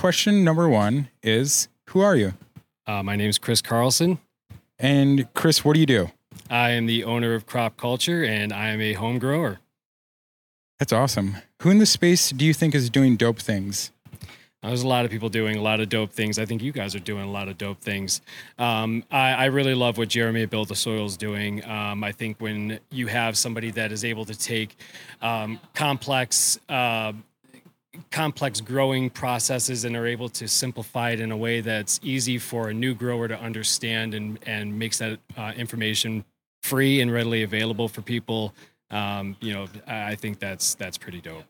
question number one is Who are you? Uh, my name is Chris Carlson. And Chris, what do you do? I am the owner of Crop Culture and I am a home grower. That's awesome. Who in the space do you think is doing dope things? Uh, There's a lot of people doing a lot of dope things. I think you guys are doing a lot of dope things. Um, I, I really love what Jeremy Build the Soil is doing. Um, I think when you have somebody that is able to take um, complex, uh, complex growing processes and are able to simplify it in a way that's easy for a new grower to understand and and makes that uh, information free and readily available for people. Um, you know, I I think that's that's pretty dope.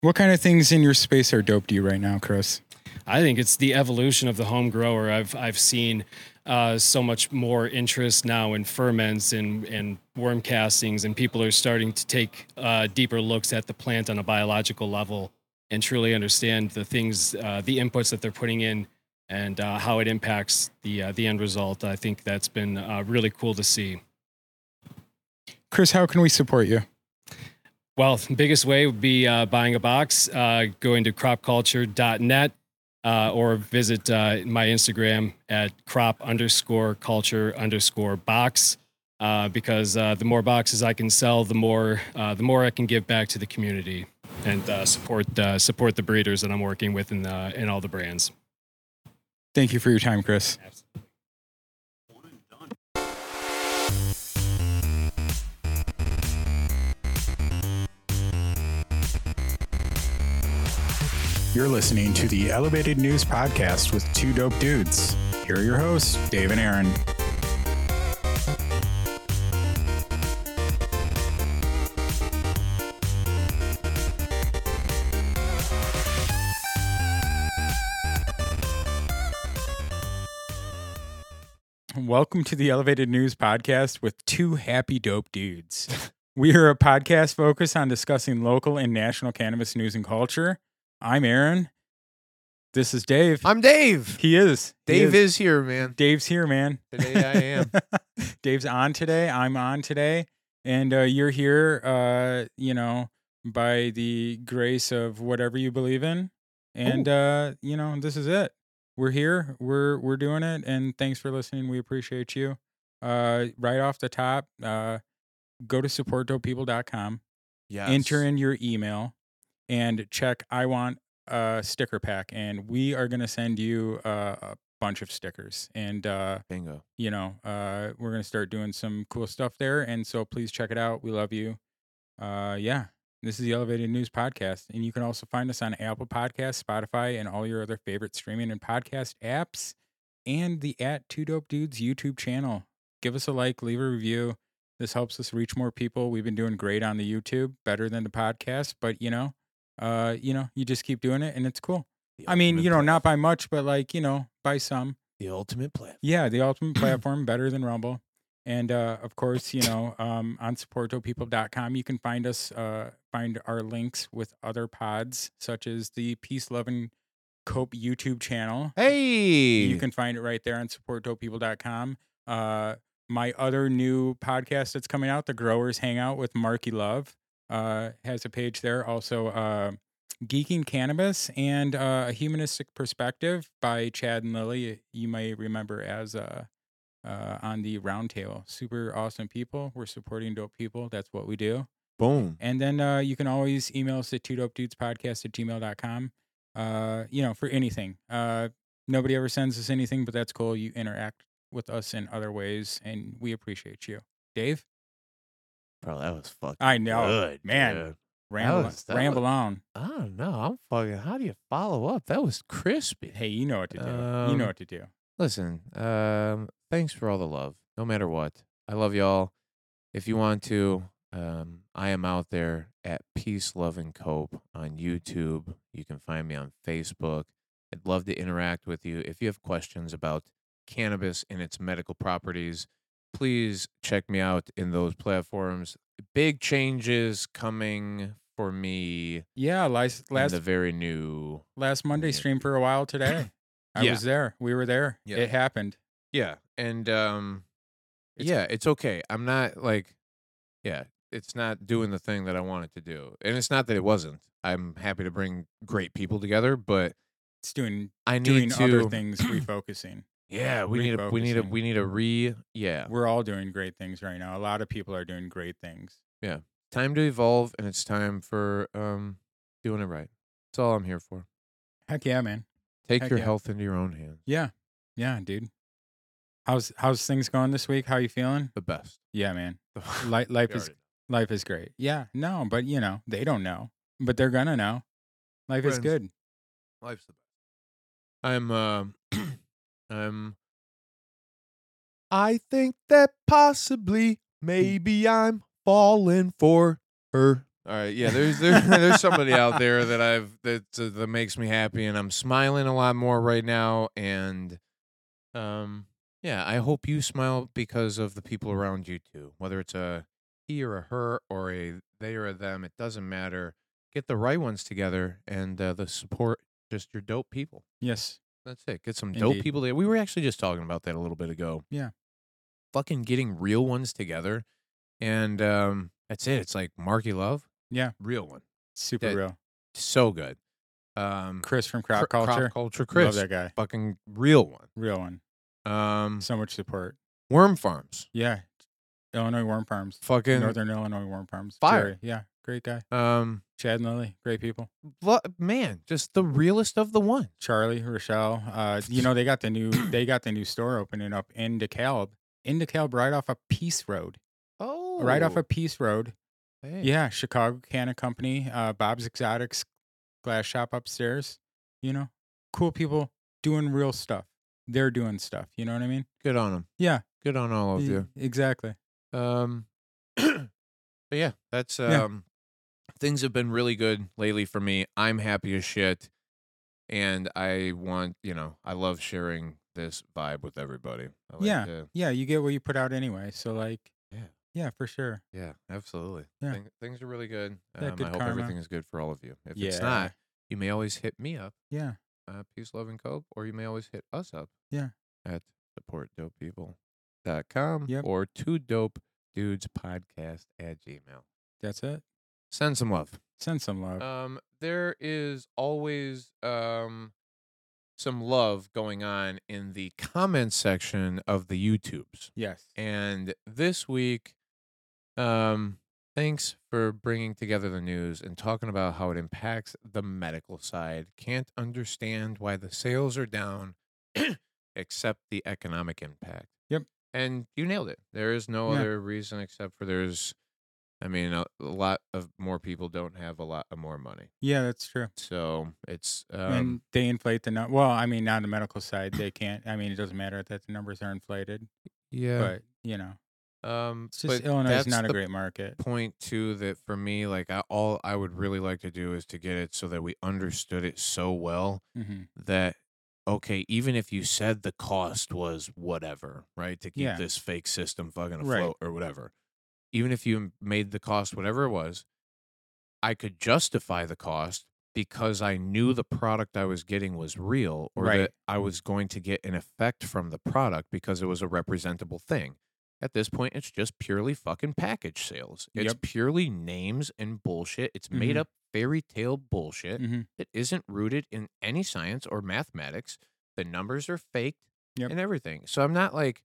What kind of things in your space are dope to you right now, Chris? I think it's the evolution of the home grower. I've I've seen uh, so much more interest now in ferments and and worm castings, and people are starting to take uh, deeper looks at the plant on a biological level and truly understand the things, uh, the inputs that they're putting in, and uh, how it impacts the uh, the end result. I think that's been uh, really cool to see. Chris, how can we support you? Well, the biggest way would be uh, buying a box, uh, going to cropculture.net uh, or visit uh, my Instagram at crop underscore culture underscore box. Uh, because uh, the more boxes I can sell, the more uh, the more I can give back to the community and uh, support uh, support the breeders that I'm working with in uh, in all the brands. Thank you for your time, Chris. You're listening to the Elevated News Podcast with two dope dudes. Here are your hosts, Dave and Aaron. Welcome to the Elevated News Podcast with two happy dope dudes. we are a podcast focused on discussing local and national cannabis news and culture. I'm Aaron. This is Dave. I'm Dave. he is. He Dave is here, man. Dave's here, man. Today I am. Dave's on today. I'm on today. And uh, you're here, uh, you know, by the grace of whatever you believe in. And, uh, you know, this is it. We're here. We're we're doing it. And thanks for listening. We appreciate you. Uh, right off the top, uh, go to supportdopepeople.com, Yes. enter in your email, and check I want a sticker pack. And we are going to send you uh, a bunch of stickers. And, uh, Bingo. you know, uh, we're gonna start doing some cool stuff there, and so please check it out. We love you. Uh, yeah, this is the Elevated News Podcast, and you can also find us on Apple Podcasts, Spotify, and all your other favorite streaming and podcast apps, and the at Two Dope Dudes YouTube channel. Give us a like, leave a review. This helps us reach more people. We've been doing great on the YouTube, better than the podcast, but you know, uh, you know, you just keep doing it, and it's cool. I mean, you know, not by much, but like you know, by some. the ultimate platform. Yeah, the ultimate platform, better than Rumble. And uh, of course, you know, um, on supportdopepeople.com, you can find us, uh, find our links with other pods, such as the Peace, Love, and Cope YouTube channel. Hey. You can find it right there on supportdopepeople.com. Uh, my other new podcast that's coming out, The Growers Hangout with Marky Love, uh, has a page there. Also, uh, Geeking Cannabis and uh, A Humanistic Perspective by Chad and Lily. You may remember as uh, uh, on the roundtable. Super awesome people. We're supporting dope people. That's what we do. Boom. And then uh, you can always email us at two dope dudes podcast at gmail.com. Uh, you know, for anything. Uh, nobody ever sends us anything, but that's cool. You interact with us in other ways, and we appreciate you. Dave, Bro, that was fucking I know, good, man. dude. ramble, was- ramble on. I don't know. I'm fucking. How do you follow up? That was crispy. Hey, you know what to do. you Um, know what to do. Listen, um, thanks for all the love. No matter what, I love y'all. If you want to, um, I am out there at Peace, Love, and Cope on YouTube. You can find me on Facebook. I'd love to interact with you. If you have questions about cannabis and its medical properties, please check me out in those platforms. Big changes coming for me Yeah, last last the very new last Monday stream for a while today. I Yeah. was there. We were there. Yeah. It happened. Yeah, and um, It's- yeah, it's okay. I'm not like, yeah, it's not doing the thing that I wanted to do. And it's not that it wasn't. I'm happy to bring great people together, but It's doing I need doing to other things, refocusing. Yeah, we need a we need a we need a re yeah. We're all doing great things right now. A lot of people are doing great things. Yeah. Time to evolve and it's time for um doing it right. That's all I'm here for. Heck yeah, man. Take Heck your yeah. health into your own hands. Yeah, yeah, dude. How's how's things going this week? How you feeling? The best. Yeah, man. Life life is life is great. Yeah, no, but you know they don't know, but they're gonna know. Life is good. Life's the best. I'm um I'm I think that possibly maybe I'm falling for her. All right, yeah, there's there, there's somebody out there that I've that uh, that makes me happy and I'm smiling a lot more right now and um yeah, I hope you smile because of the people around you too. Whether it's a he or a her or a they or a them, it doesn't matter. Get the right ones together and uh, the support just your dope people. Yes. That's it. Get some dope Indeed. people there. We were actually just talking about that a little bit ago. Yeah. Fucking getting real ones together. And um that's it. It's like Marky Love. Yeah. Real one. Super That- real. So good. Um Chris from Cr- Crop Culture. Crop Culture Chris. Love that guy. Fucking real one. Real one. Um So much support. Worm Farms. Yeah. Illinois Worm Farms. Fucking Northern Illinois Worm Farms. Fire. Jerry. Yeah. Great guy. um Chad and Lily. Great people. lo- man, just the realest of the one. Charlie, Rochelle. Uh, you know, they got the new they got the new store opening up in DeKalb. In DeKalb, right off of Peace Road. Oh. Right off of Peace Road. hey. Yeah, Chicago Canna Company, uh, Bob's Exotics glass shop upstairs. You know, cool people doing real stuff. They're doing stuff. You know what I mean? Good on them. Yeah, Good on all of you. exactly. Um, but yeah, that's Yeah. um, things have been really good lately for me. I'm happy as shit, and I want you know I love sharing this vibe with everybody. Like Yeah. to- Yeah, you get what you put out anyway. So like, Yeah. yeah, for sure. yeah, absolutely. Yeah. Thing- things are really good. Yeah, Um, good I hope karma. everything is good for all of you. If yeah, it's not, you may always hit me up, yeah, uh, Peace, Love, and Cope, or you may always hit us up. Yeah. At supportdopepeople.com Yep. or two dope dudes podcast at gmail. that's it. Send some love. Send some love. Um, there is always um some love going on in the comment section of the YouTubes. yes. And this week, um, thanks for bringing together the news and talking about how it impacts the medical side. Can't understand why the sales are down, except the economic impact. Yep. And you nailed it. There is no Yeah. other reason except for there's, I mean, a, a lot of more people don't have a lot of more money. Yeah, that's true. So it's um, and they inflate the number. well, I mean, not on the medical side, they can't. I mean, it doesn't matter that the numbers are inflated, yeah. but you know, um, it's just but Illinois is not a great market. point too that for me like I, all i would really like to do is to get it so that we understood it so well hmm that okay even if you said the cost was whatever right to keep Yeah. this fake system fucking Right. afloat or whatever even if you made the cost whatever it was i could justify the cost because i knew the product i was getting was real or Right. that i was going to get an effect from the product because it was a representable thing at this point, it's just purely fucking package sales. It's Yep. purely names and bullshit. It's made Mhm. up fairy tale bullshit hmm that isn't rooted in any science or mathematics. The numbers are faked Yep. and everything. So I'm not like,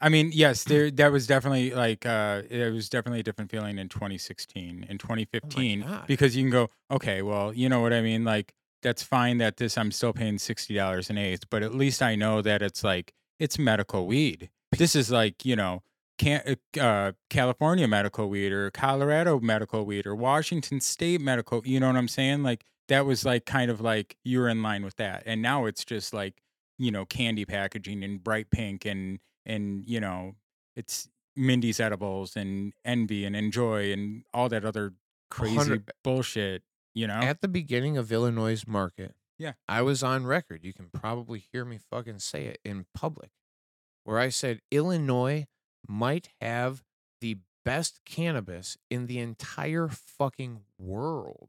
I mean, yes, there that was definitely like uh it was definitely a different feeling in 2016 in 2015 God. because you can go, okay, well, you know what I mean, like that's fine that this I'm still paying $60 an eighth, but at least I know that it's like it's medical weed. This is like, you know, can uh California medical weed or Colorado medical weed or Washington state medical, you know what I'm saying? Like that was like kind of like you're in line with that. And now it's just like, you know, candy packaging and bright pink and and you know it's Mindy's edibles and envy and enjoy and all that other crazy bullshit. You know, at the beginning of Illinois' market, Yeah. I was on record. You can probably hear me fucking say it in public, where I said Illinois might have the best cannabis in the entire fucking world.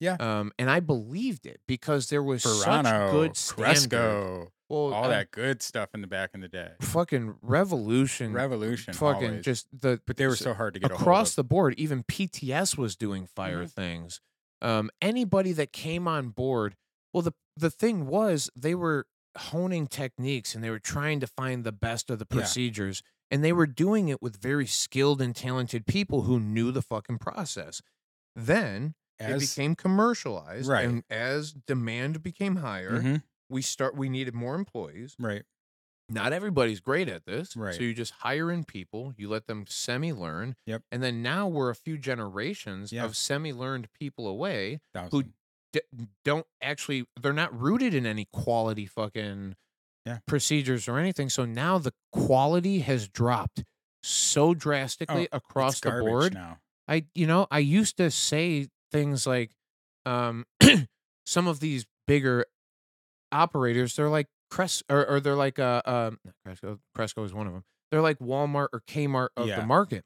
Yeah. Um, and I believed it because there was such good standard. Cresco, Well, all uh, that good stuff in the back in the day. fucking revolution, Revolution, fucking always. just the but they were so hard to get across the board. Even PTS was doing fire Mhm. things. Um, anybody that came on board, well, the the thing was they were honing techniques and they were trying to find the best of the Yeah. procedures, and they were doing it with very skilled and talented people who knew the fucking process. Then it became commercialized, Right. and as demand became higher, Mhm, we start we needed more employees right, not everybody's great at this. Right. So you just hire in people, you let them semi learn. Yep. And then now we're a few generations Yeah. of semi learned people away thousand. d- don't actually, they're not rooted in any quality fucking Yeah. procedures or anything. So now the quality has dropped so drastically Oh, across the board. now. I you know, I used to say things like um some of these bigger operators, they're like Cres or, or they're like uh um not Cresco, Cresco is one of them. They're like Walmart or Kmart of Yeah. the market.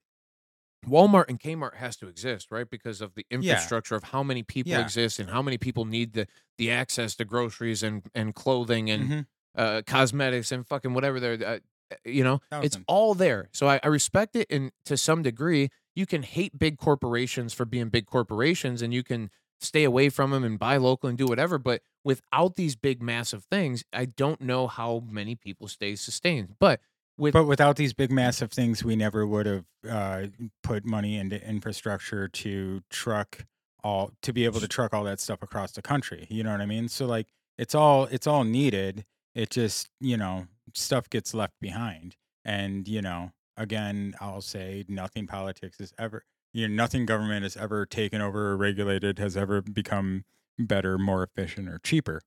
Walmart and Kmart has to exist, right? Because of the Yeah. infrastructure of how many people Yeah. exist and how many people need the the access to groceries and and clothing and Mhm, uh cosmetics and fucking whatever they're uh, you know it's all there so I, I respect it and to some degree you can hate big corporations for being big corporations and you can stay away from them and buy local and do whatever but without these big massive things i don't know how many people stay sustained but with But without these big, massive things, we never would have uh, put money into infrastructure to truck all to be able to truck all that stuff across the country. You know what I mean? So like, it's all it's all needed. It just you know stuff gets left behind, and you know again, I'll say nothing politics is ever you know nothing government has ever taken over or regulated has ever become better, more efficient, or cheaper.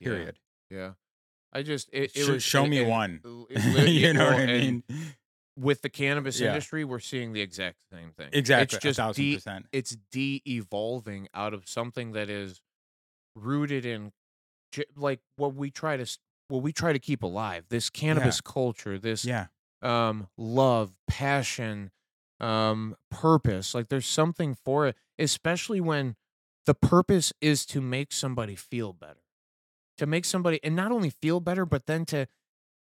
Period. yeah i just it, it Sh- was show it- me it- one. you know what I mean? with the cannabis Yeah. industry we're seeing the exact same thing Exactly, it's just a thousand de- percent. it's de-evolving out of something that is rooted in like what we try to what we try to keep alive this cannabis culture this Yeah. um love passion um purpose like there's something for it especially when the purpose is to make somebody feel better. To make somebody and not only feel better but then to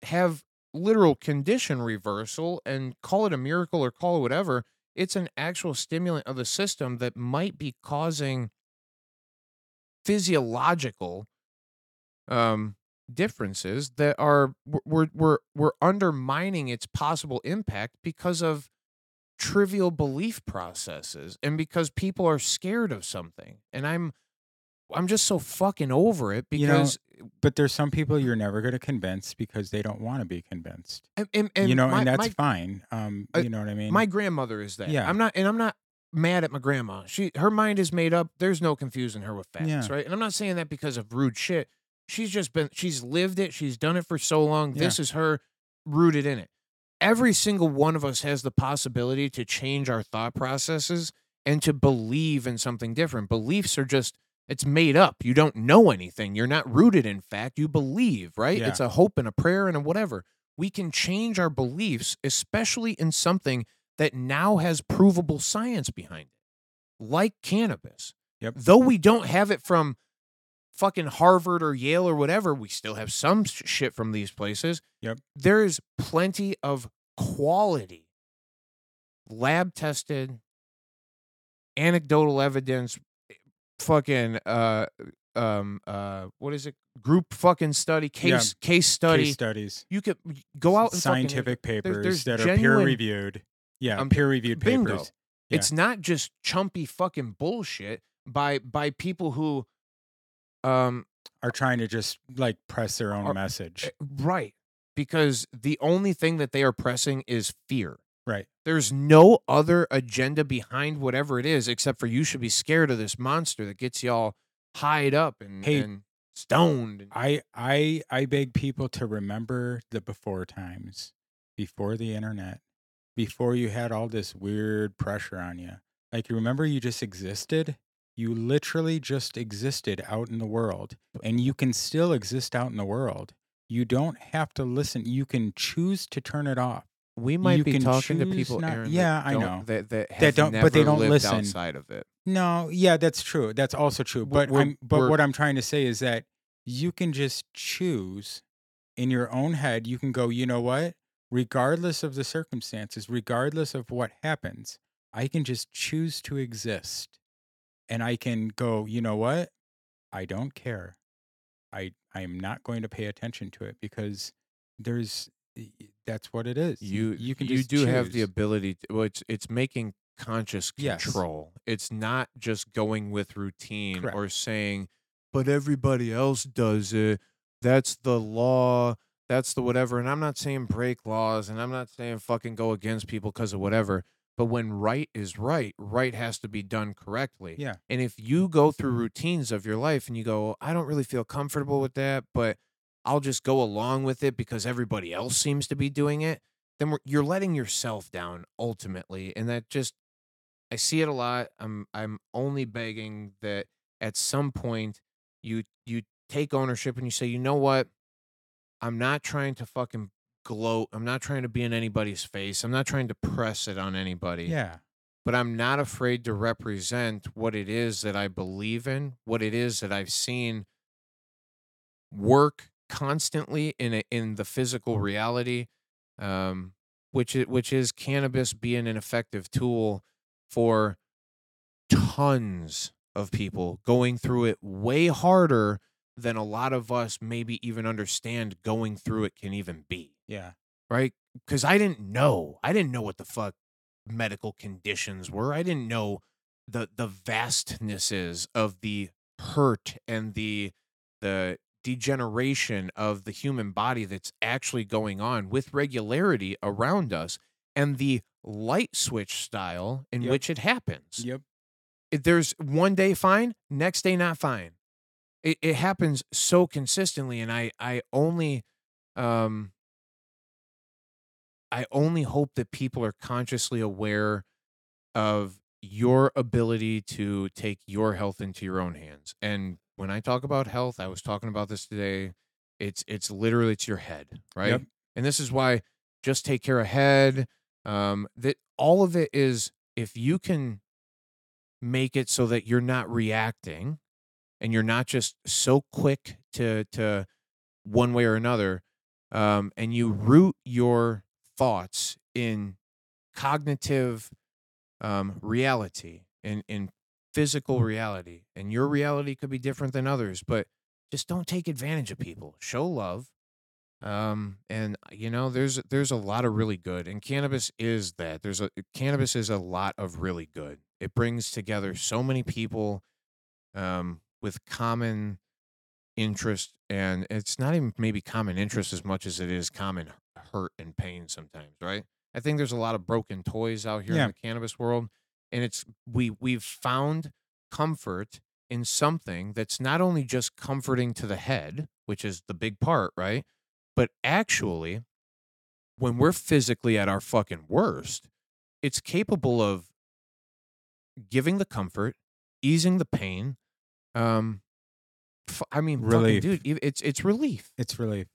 have literal condition reversal and call it a miracle or call it whatever it's an actual stimulant of the system that might be causing physiological um differences that are we're- we're we're undermining its possible impact because of trivial belief processes and because people are scared of something and i'm i'm just so fucking over it You know, because But there's some people you're never going to convince because they don't want to be convinced. and, and, and you know, my, and that's my, fine. Um, uh, you know what I mean? my grandmother is that Yeah. i'm not and i'm not mad at my grandma she her mind is made up there's no confusing her with facts Yeah. right and i'm not saying that because of rude shit she's just been she's lived it she's done it for so long Yeah. this is her rooted in it every single one of us has the possibility to change our thought processes and to believe in something different. Beliefs are just it's made up. You don't know anything. You're not rooted in fact. You believe right? Yeah. it's a hope and a prayer and a whatever. We can change our beliefs especially in something that now has provable science behind it like cannabis. Yep. though we don't have it from fucking Harvard or Yale or whatever, we still have some sh- shit from these places. Yep. There is plenty of quality, lab tested, anecdotal evidence, fucking uh um uh what is it? Group fucking study, case case study. Case studies, you could go out and fucking- scientific papers there's that are peer reviewed Yeah, Um, peer reviewed papers. yeah. It's not just chumpy fucking bullshit by by people who um Are trying to just like press their own Are- message. Eh, Right. Because the only thing that they are pressing is fear. Right. There's no other agenda behind whatever it is except for you should be scared of this monster that gets y'all hied up and, Hey, and stoned. I I I beg people to remember the before times, before the internet, before you had all this weird pressure on you. Like you remember you just existed? You literally just existed out in the world and you can still exist out in the world. You don't have to listen. You can choose to turn it off. we might You be talking to people, not- Aaron, yeah, I know. that that, That don't- but they don't listen. outside of it. No, yeah, that's true. That's also true. But we're- I'm but what I'm trying to say is that you can just choose in your own head. You can go, you know what? Regardless of the circumstances, regardless of what happens, I can just choose to exist. And I can go, you know what? I don't care. I I am not going to pay attention to it because there's that's what it is. You you can you do have the ability. To, well, it's it's making conscious Yes. control. It's not just going with routine or saying, "But everybody else does it. That's the law. That's the whatever." And I'm not saying break laws, and I'm not saying fucking go against people because of whatever. But when right is right, right has to be done correctly. Yeah. And if you go through routines of your life and you go, I don't really feel comfortable with that, but I'll just go along with it because everybody else seems to be doing it, then we're, you're letting yourself down ultimately. And that just, I see it a lot. I'm, I'm only begging that at some point you, you take ownership and you say, you know what? I'm not trying to fucking gloat. I'm not trying to be in anybody's face. I'm not trying to press it on anybody Yeah. but I'm not afraid to represent what it is that I believe in, what it is that I've seen work constantly in a, in the physical reality, um, which is, which is cannabis being an effective tool for tons of people going through it way harder than a lot of us maybe even understand going through it can even be Yeah. right? Because I didn't know. I didn't know what the fuck medical conditions were. I didn't know the the vastnesses of the hurt and the the degeneration of the human body that's actually going on with regularity around us and the light switch style in Yep. which it happens. Yep. If there's one day fine, next day not fine. It it happens so consistently and I I only um I only hope that people are consciously aware of your ability to take your health into your own hands. And when I talk about health, I was talking about this today. It's it's literally it's your head, right? Yep. And this is why just take care of head. Um, that all of it is if you can make it so that you're not reacting and you're not just so quick to to one way or another um, and you root your thoughts in cognitive um, reality in in physical reality and your reality could be different than others but just don't take advantage of people. Show love um and you know there's there's a lot of really good and cannabis is that. There's a cannabis is a lot of really good. It brings together so many people um with common interest and it's not even maybe common interest as much as it is common hurt and pain sometimes right i think there's a lot of broken toys out here Yeah. in the cannabis world and it's we we've found comfort in something that's not only just comforting to the head which is the big part right but actually when we're physically at our fucking worst it's capable of giving the comfort easing the pain um i mean fucking Relief. dude it's it's relief It's relief.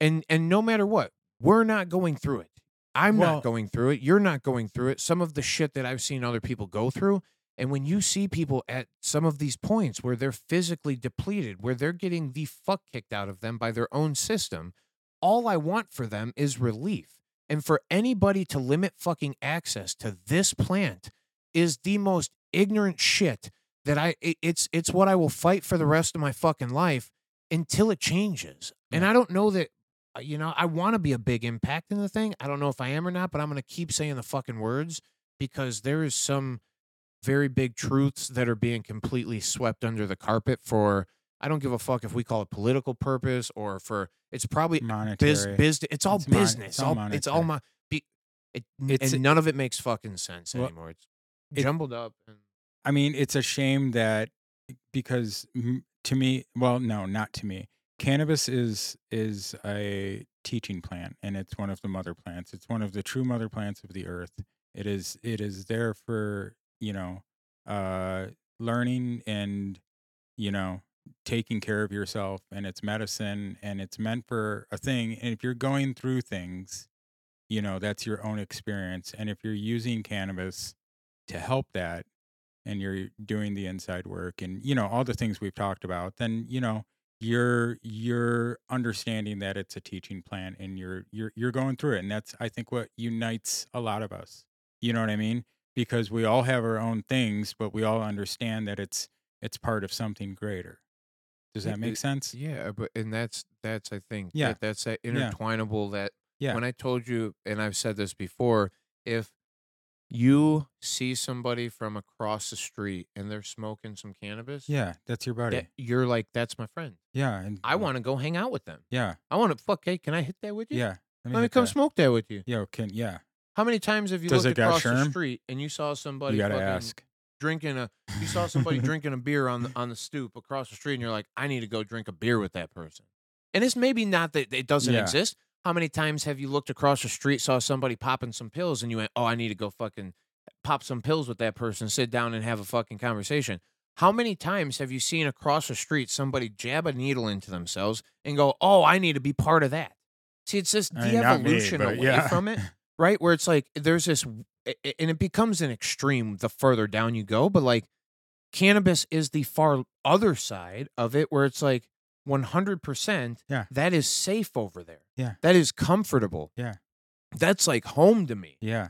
and and no matter what we're not going through it. I'm Well- not going through it. You're not going through it. Some of the shit that i've seen other people go through and when you see people at some of these points where they're physically depleted where they're getting the fuck kicked out of them by their own system all i want for them is relief. And for anybody to limit fucking access to this plant is the most ignorant shit that i it's it's what i will fight for the rest of my fucking life until it changes. And i don't know that Uh, you know, I want to be a big impact in the thing. I don't know if I am or not, but I'm going to keep saying the fucking words because there is some very big truths that are being completely swept under the carpet for I don't give a fuck if we call it political purpose or for it's probably Monetary. biz business. It's all It's mon- business. it's all it's all my be, it, It's- and none of it makes fucking sense Well, anymore. It's it- jumbled up and I mean, it's a shame that because to me, well, no, not to me. Cannabis is is a teaching plant, and it's one of the mother plants. It's one of the true mother plants of the earth. It is it is there for you know, uh, learning and you know taking care of yourself, and it's medicine, and it's meant for a thing. And if you're going through things, you know that's your own experience and if you're using cannabis to help that and you're doing the inside work and you know all the things we've talked about then you know you're you're understanding that it's a teaching plan and you're you're you're going through it and that's i think what unites a lot of us you know what i mean because we all have our own things but we all understand that it's it's part of something greater does that make it- sense Yeah, but and that's that's I think Yeah. that, that's that Yeah. intertwinable that yeah when I told you and I've said this before, if you see somebody from across the street and they're smoking some cannabis, yeah that's your buddy that- you're like, that's my friend. yeah and I want to go hang out with them. yeah I want to fuck. Hey, can I hit that with you? yeah Let me hit come that. smoke that with you. yo can yeah How many times have you Does looked got across the Sherm? street and you saw somebody you gotta fucking ask drinking a you saw somebody drinking a beer on the on the stoop across the street and you're like, I need to go drink a beer with that person. And it's maybe not that it doesn't Yeah. exist. How many times have you looked across the street, saw somebody popping some pills, and you went, Oh, I need to go fucking pop some pills with that person, sit down and have a fucking conversation? How many times have you seen across the street somebody jab a needle into themselves and go, Oh, I need to be part of that? See, it's this eh, I mean, me, de-evolution but away yeah. from it right? Where it's like there's this, and it becomes an extreme the further down you go. But like cannabis is the far other side of it, where it's like 100%. Yeah. that is safe over there. Yeah. that is comfortable. Yeah. that's like home to me. yeah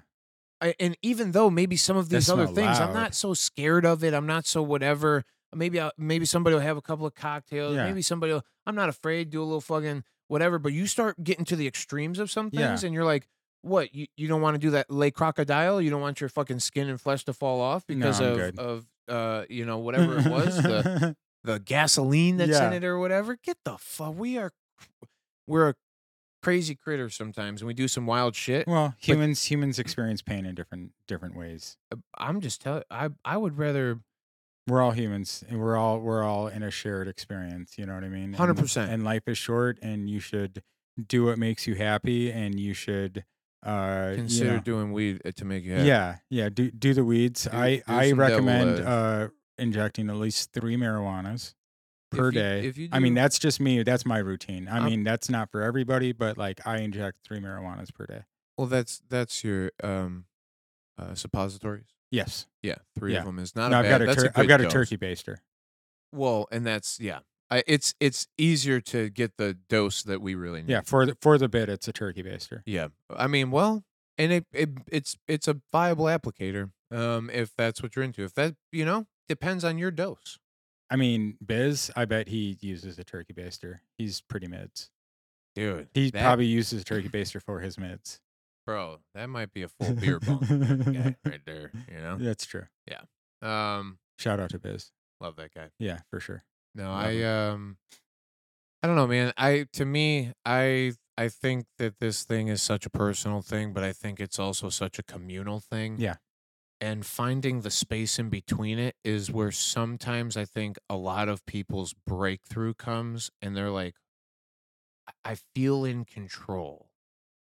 I, and even though maybe some of these That's other things, I'm not so scared of it. I'm not so whatever. Maybe I, maybe somebody will have a couple of cocktails. Yeah. Maybe somebody will. I'm not afraid. Do a little fucking whatever. But you start getting to the extremes of some Yeah. things, and you're like, what? You you don't want to do that lay crocodile? You don't want your fucking skin and flesh to fall off because I'm of good. of uh you know whatever it was the the gasoline that's Yeah. in it or whatever. Get the fuck. We are we're a crazy critters sometimes, and we do some wild shit. well humans humans experience pain in different different ways I'm just telling. I I would rather we're all humans and we're all we're all in a shared experience you know what i mean 100%. and life is short and you should do what makes you happy and you should uh you consider know- doing weed uh, to make you happy. yeah yeah do do the weeds Do- i do i recommend uh injecting at least three marijuanas If per you- day if you i mean that's just me that's my routine i I'm- mean that's not for everybody but like i inject three marijuanas per day Well, that's that's your um, uh, suppositories. yes Yeah, three Yeah. of them is not no, a i've bad. got a that's tur- a i've got a turkey baster Well, and that's yeah. I, it's it's easier to get the dose that we really need. yeah for the for the bit it's a turkey baster Yeah. I mean, well, and it, it it's it's a viable applicator. Um, if that's what you're into. If that you know depends on your dose. I mean, Biz, I bet he uses a turkey baster. He's pretty mids. Dude, He that- probably uses a turkey baster for his mids. bro, that might be a full beer bong guy right there. You know. That's true. Yeah. Um, Shout out to Biz. love that guy. Yeah, for sure. No, Love I 'em. um I don't know, man. I to me, I I think that this thing is such a personal thing, but I think it's also such a communal thing. Yeah. And finding the space in between it is where sometimes I think a lot of people's breakthrough comes and they're like "I- feel in control.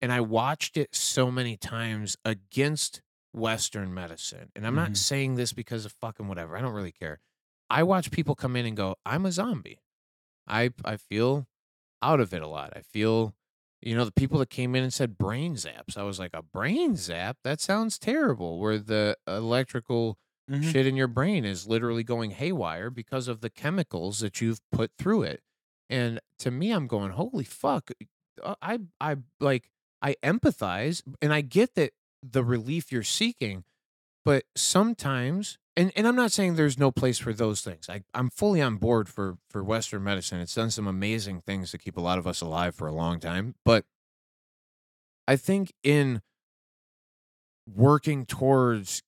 And I watched it so many times against Western medicine. And I'm Mhm. not saying this because of fucking whatever. I don't really care. I watch people come in and go, I'm a zombie. I I feel out of it a lot. I feel, you know, the people that came in and said brain zaps. I was like, a brain zap? That sounds terrible. Where the electrical Mhm. shit in your brain is literally going haywire because of the chemicals that you've put through it. And to me, I'm going, holy fuck. uh, I I like I empathize and I get that the relief you're seeking, but sometimes and, and I'm not saying there's no place for those things. I, I'm fully on board for for Western medicine. It's done some amazing things to keep a lot of us alive for a long time. But I think in working towards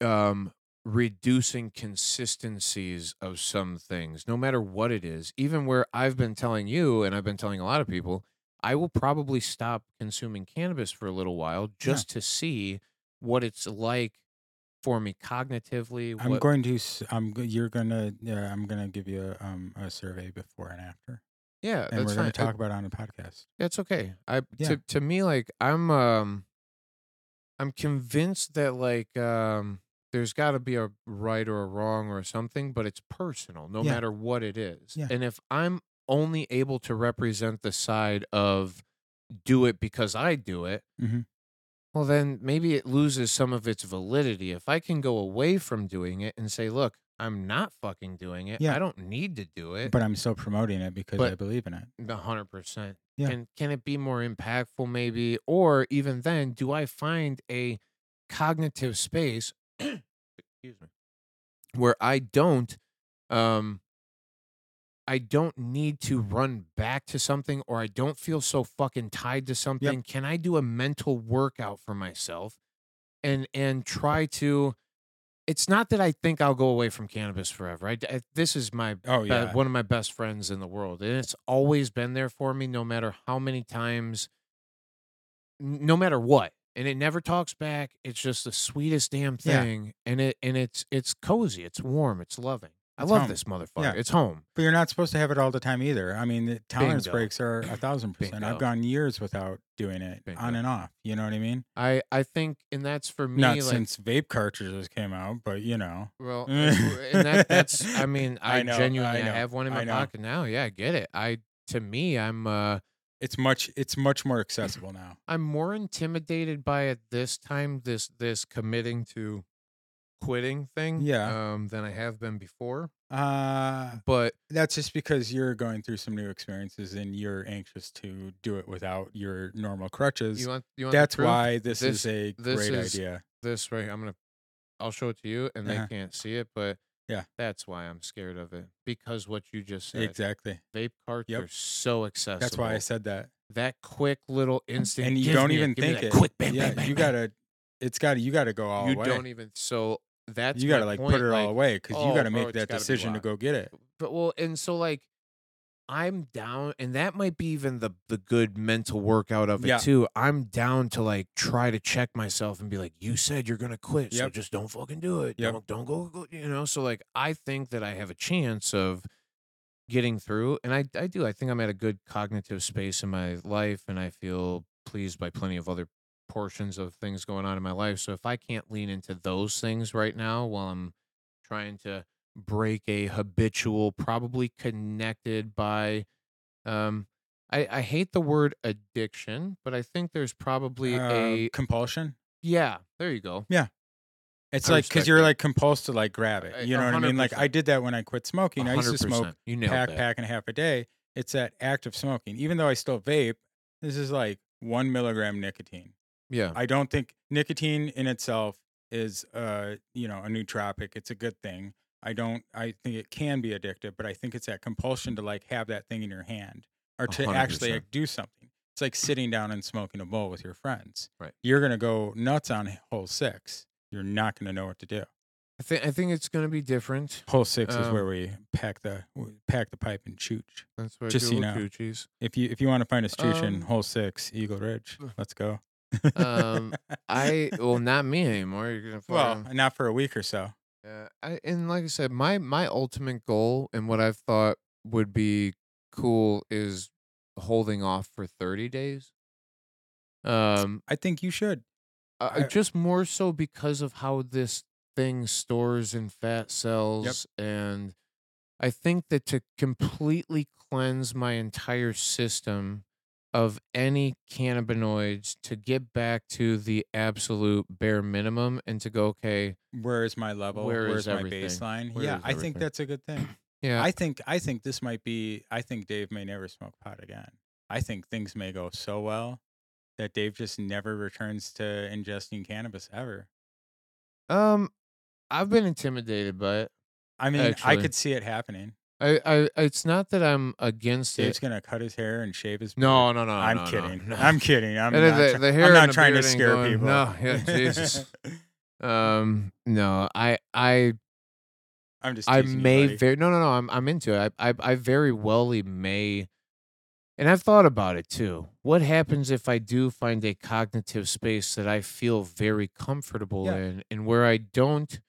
um, reducing consistencies of some things, no matter what it is, even where I've been telling you and I've been telling a lot of people, I will probably stop consuming cannabis for a little while just to see what it's like for me cognitively. I'm what- going to. I'm. You're gonna. Yeah, I'm gonna give you a, um a survey before and after, yeah, and that's we're gonna fine. I- talk about it on the podcast. That's okay. I Yeah. to to me like I'm um I'm convinced that like um there's got to be a right or a wrong or something, but it's personal no Yeah. matter what it is. Yeah. And if I'm only able to represent the side of do it because I do it, Mhm. Well, then maybe it loses some of its validity. If I can go away from doing it and say, look, I'm not fucking doing it. Yeah. I don't need to do it. But I'm still promoting it because I believe in it. A hundred percent. Yeah. Can can it be more impactful maybe? Or even then, do I find a cognitive space excuse me where I don't um I don't need to run back to something or I don't feel so fucking tied to something. Can I do a mental workout for myself and and try to it's not that I think I'll go away from cannabis forever. I, I- this is my Oh yeah. one of my best friends in the world and it's always been there for me no matter how many times no matter what and it never talks back it's just the sweetest damn Yeah. thing and it and it's it's cozy it's warm it's loving i It's love home. this motherfucker Yeah. it's home But you're not supposed to have it all the time either. I mean, the tolerance Bingo. breaks are a thousand percent. Bingo. I've gone years without doing it on and off. You know what I mean? i i think and that's for me Not like since vape cartridges came out, but you know. well and and that that's i mean i, I know, genuinely I know, have one in my pocket now yeah i get it i to me i'm uh It's much. It's much more accessible now. i'm more intimidated by it this time this this committing to quitting thing Yeah. um than i have been before Uh, but that's just because you're going through some new experiences and you're anxious to do it without your normal crutches. you want you want That's why this, This- is a this great is- idea. this right i'm gonna i'll show it to you and Uh-huh. they can't see it but Yeah. that's why i'm scared of it because what you just said Exactly. vape carts Yep. are so accessible That's why I said that. that quick little instant And you don't me even think it. quick bang, yeah, bang, bang, you gotta. It's got. You got to go all you the way. don't even so that's you got to like point, put it all away because you oh, got to make oh, it's that decision to go get it. but well and so like i'm down and that might be even the the good mental workout of it Yeah. too i'm down to like try to check myself and be like you said you're gonna quit so just don't fucking do it Yep. don't don't go, go you know so like i think that i have a chance of getting through and i i do i think i'm at a good cognitive space in my life and i feel pleased by plenty of other portions of things going on in my life so if i can't lean into those things right now while i'm trying to break a habitual, probably connected by um I, I hate the word addiction, but I think there's probably Uh, a compulsion. yeah, there you go. Yeah. It's I like because you're that. like compulsed to like grab it. You know what I mean? Like I did that when I quit smoking. I used to smoke 100%. You pack, that. pack and a half a day. It's that act of smoking. Even though I still vape, this is like one milligram nicotine. Yeah. I don't think nicotine in itself is uh you know a nootropic. It's a good thing. I don't. I think it can be addictive, but I think it's that compulsion to like have that thing in your hand or to hundred actually like, do something. It's like sitting down and smoking a bowl with your friends. Right. You're gonna go nuts on hole six. You're not gonna know what to do. I think I think it's gonna be different. Hole six is Um, where we pack the we pack the pipe and chooch. That's what just I so do you know. If you if you want to find us chooch in Um, hole six, Eagle Ridge, let's go. Um, I well not me anymore. You're gonna well, not for a week or so. Yeah, I and like I said, my my ultimate goal and what I've thought would be cool is holding off for 30 days. Um, I think you should. uh, I- just more so because of how this thing stores in fat cells and I think that to completely cleanse my entire system of any cannabinoids to get back to the absolute bare minimum and to go okay Where is my level? Where Where's is my everything? baseline? Where yeah, I think that's a good thing. yeah I think I think this might be. I think Dave may never smoke pot again. I think things may go so well that Dave just never returns to ingesting cannabis ever. Um, I've been intimidated by it. I mean, I could see it happening. I, I, it's not that I'm against Dave's it. gonna cut his hair and shave his. No, beard. no, no. I'm no, no, kidding. no. I'm kidding. I'm And not. the- try- the hair I'm not trying to scare going- people. no, yeah, Jesus. Um, no, I, I, I'm just. I teasing you, may very no, no, no. I'm, I'm into it. I, I, I very wellly may, and I've thought about it too. What happens if I do find a cognitive space that I feel very comfortable Yeah. in, and where I don't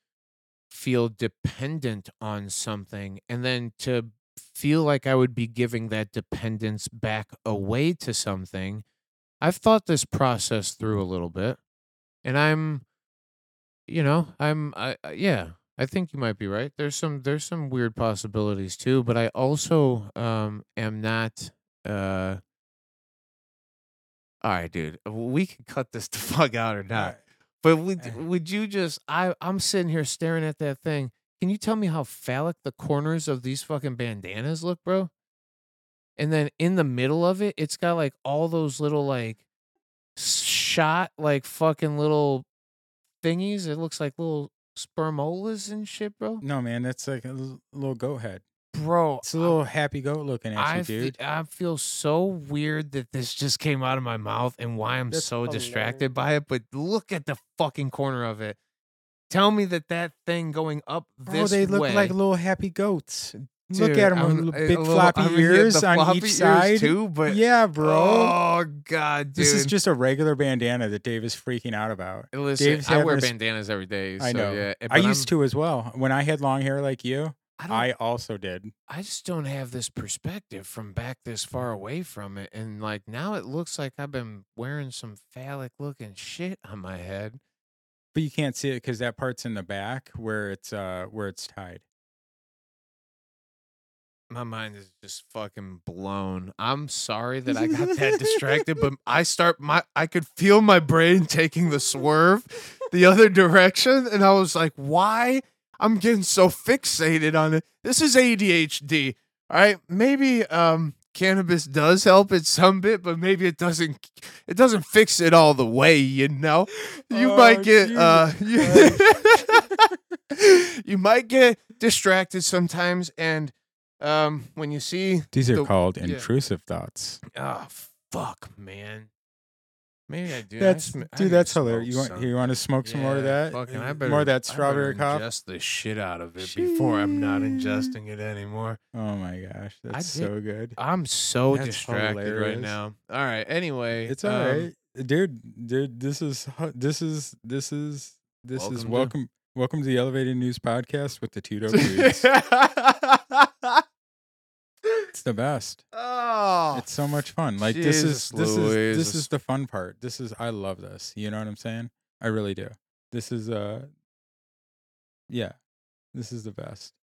feel dependent on something, and then to feel like I would be giving that dependence back away to something. I've thought this process through a little bit, and I'm, you know, I'm, I, yeah, I think you might be right. There's some, there's some weird possibilities too, but I also, um, am not, uh, all right, dude, we can cut this the fuck out or not. But would eh. would you just? I I'm sitting here staring at that thing. Can you tell me how phallic the corners of these fucking bandanas look, bro? And then in the middle of it, it's got like all those little like shot like fucking little thingies. It looks like little spermolas and shit, bro. no, man, that's like a little goat head. Bro, It's a little happy goat looking at I, you, fe- dude. I feel so weird that this just came out of my mouth and why I'm That's so distracted by it. But look at the fucking corner of it. Tell me that that thing going up this they look way. like little happy goats. look at them I'm- with a eh, big little- floppy I mean, yeah, ears on floppy each ears side. too. But yeah, bro. oh god, dude. this is just a regular bandana that Dave is freaking out about. Listen, Dave's I wear a s- bandanas every day. I so know. Yeah, I used to as well. When I had long hair like you, I, I also did. I just don't have this perspective from back this far away from it, and like now it looks like I've been wearing some phallic looking shit on my head. But you can't see it because that part's in the back where it's uh where it's tied. my mind is just fucking blown. I'm sorry that I got that distracted, but I start my I could feel my brain taking the swerve the other direction, and I was like, why? I'm getting so fixated on it. This is ADHD. All right. Maybe um cannabis does help it some bit, but maybe it doesn't it doesn't fix it all the way, you know? You Oh, might get uh you, you might get distracted sometimes and um when you see These are the- called yeah. intrusive thoughts. oh fuck man maybe i do That's I dude, to that's hilarious. You want you want to smoke some more of that? fucking, I better, more of that I strawberry cough. ingest the shit out of it before i'm not ingesting it anymore Oh my gosh, that's so good. i'm so That's distracted right now all right anyway It's all um, right, dude. Dude, this is this is this is this Welcome is to- welcome welcome to the Elevated News Podcast with the Tito Dudes. The best. oh It's so much fun. Like this is this is this is the fun part. This is I love this. You know what I'm saying? I really do. This is uh yeah. This is the best.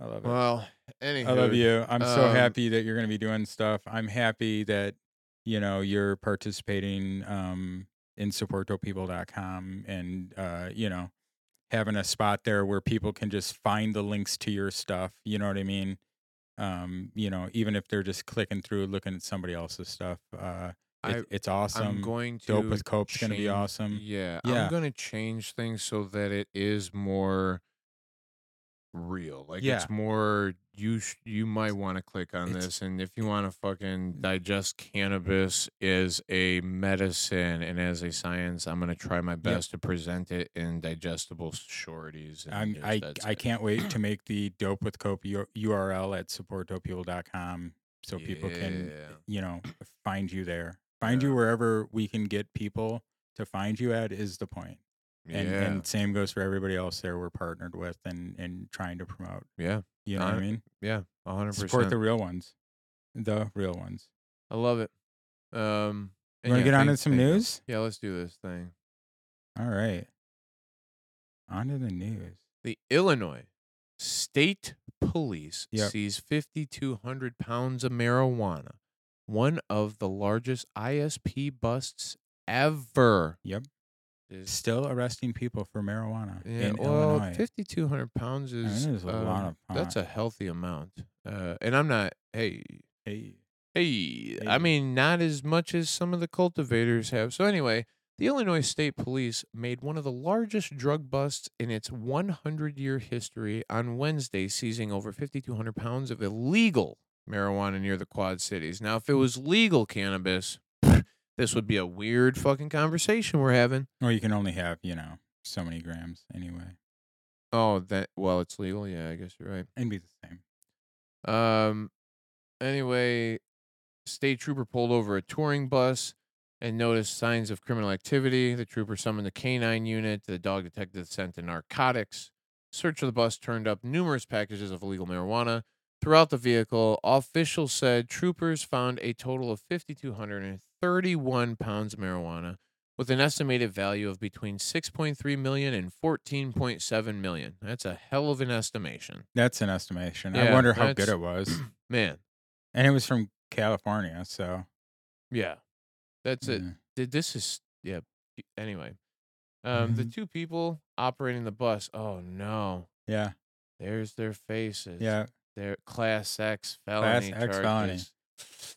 I love it. well anyway I love you. I'm so um, happy that you're going to be doing stuff. I'm happy that you know you're participating um in supportdopepeople.com and uh you know having a spot there where people can just find the links to your stuff, you know what I mean? Um you know, even if they're just clicking through looking at somebody else's stuff. Uh I- it's awesome. I'm going to Dope with Cope's going to be awesome. Yeah, Yeah. I'm gonna change things so that it is more real. Like Yeah. it's more you. Sh- you might want to click on It's- this, and if you want to fucking mm. digest cannabis as a medicine and as a science, I'm gonna try my best to present it in digestible shorties. and I I can't wait to make the dope with cope URL at supportdopepeople.com so people can you know find you there. Find you wherever we can get people to find you at is the point. And yeah, and same goes for everybody else there we're partnered with and and trying to promote. yeah, You know what I mean? yeah, a hundred Support the real ones. The real ones. I love it. Um, You and want to yeah, get on to some news? Yeah, let's do this thing. All right. On to the news. The Illinois State Police Yep. seize 5,200 pounds of marijuana, one of the largest ISP busts ever. Yep. Is- Still arresting people for marijuana yeah, in well, Illinois. 5,200 pounds is, it is a lot um, of that's a healthy amount. Uh, and I'm not, hey, Hey. Hey, I mean, not as much as some of the cultivators have. So, anyway, the Illinois State Police made one of the largest drug busts in its 100 year history on Wednesday, seizing over 5,200 pounds of illegal marijuana near the Quad Cities. Now, if it was legal cannabis, this would be a weird fucking conversation we're having. Well, you can only have, you know, so many grams anyway. Oh, that, well, it's legal. Yeah, I guess you're right. It'd be the same. Um. Anyway, state trooper pulled over a touring bus and noticed signs of criminal activity. The trooper summoned the canine unit. The dog detected the scent of narcotics. Search of the bus turned up numerous packages of illegal marijuana. Throughout the vehicle, officials said troopers found a total of 5,231 pounds of marijuana with an estimated value of between 6.3 million and 14.7 million. That's a hell of an estimation. That's an estimation. I wonder how good it was. Man, and it was from California, so Yeah. That's it. Yeah. Th- This is yeah. Anyway, um, the Mhm. two people operating the bus. Oh no, Yeah. there's their faces. Yeah. They're class X Class felony X felony.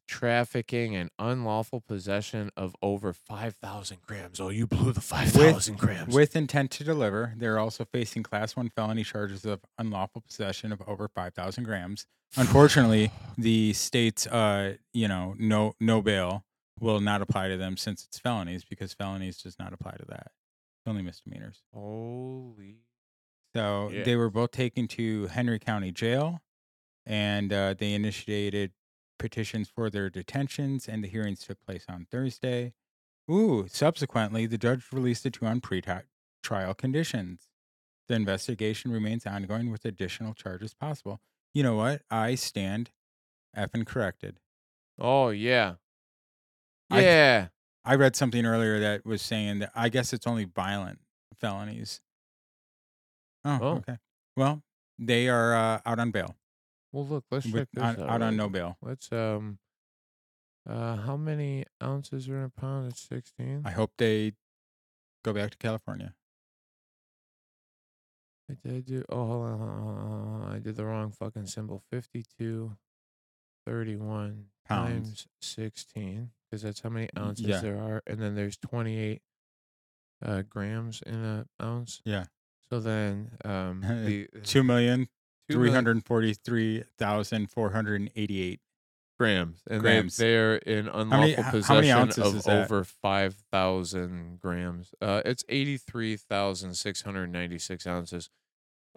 Trafficking and unlawful possession of over five thousand grams. Oh, you blew the five thousand grams. With intent to deliver, they're also facing class one felony charges of unlawful possession of over 5,000 grams. Unfortunately, the state's, uh, you know, no no bail will not apply to them since it's felonies because felonies does not apply to that. It's only misdemeanors. Holy. So Yeah. they were both taken to Henry County Jail, and uh, they initiated petitions for their detentions, and the hearings took place on Thursday. Ooh! Subsequently, the judge released the two on pre-trial conditions. The investigation remains ongoing with additional charges possible. You know what? I stand effing corrected. Oh yeah. I- Yeah. I read something earlier that was saying that I guess it's only violent felonies. Oh, Oh. okay. Well, they are uh, out on bail. Well, look. Let's with, check this on, out. out on right no bail. Let's um. Uh, how many ounces are in a pound? It's sixteen. I hope they go back to California. I did do. Oh, hold on, hold on, hold on, hold on. I did the wrong fucking symbol. Fifty-two, thirty-one Pounds. times sixteen, because that's how many ounces yeah. there are, and then there's twenty-eight uh, grams in a ounce. Yeah. So then, um, the Two million two three mil- hundred forty-three thousand four hundred eighty-eight. grams, and Grams. they they're in unlawful many- h- how many possession of over five thousand grams. Uh, it's eighty-three thousand six hundred ninety-six ounces.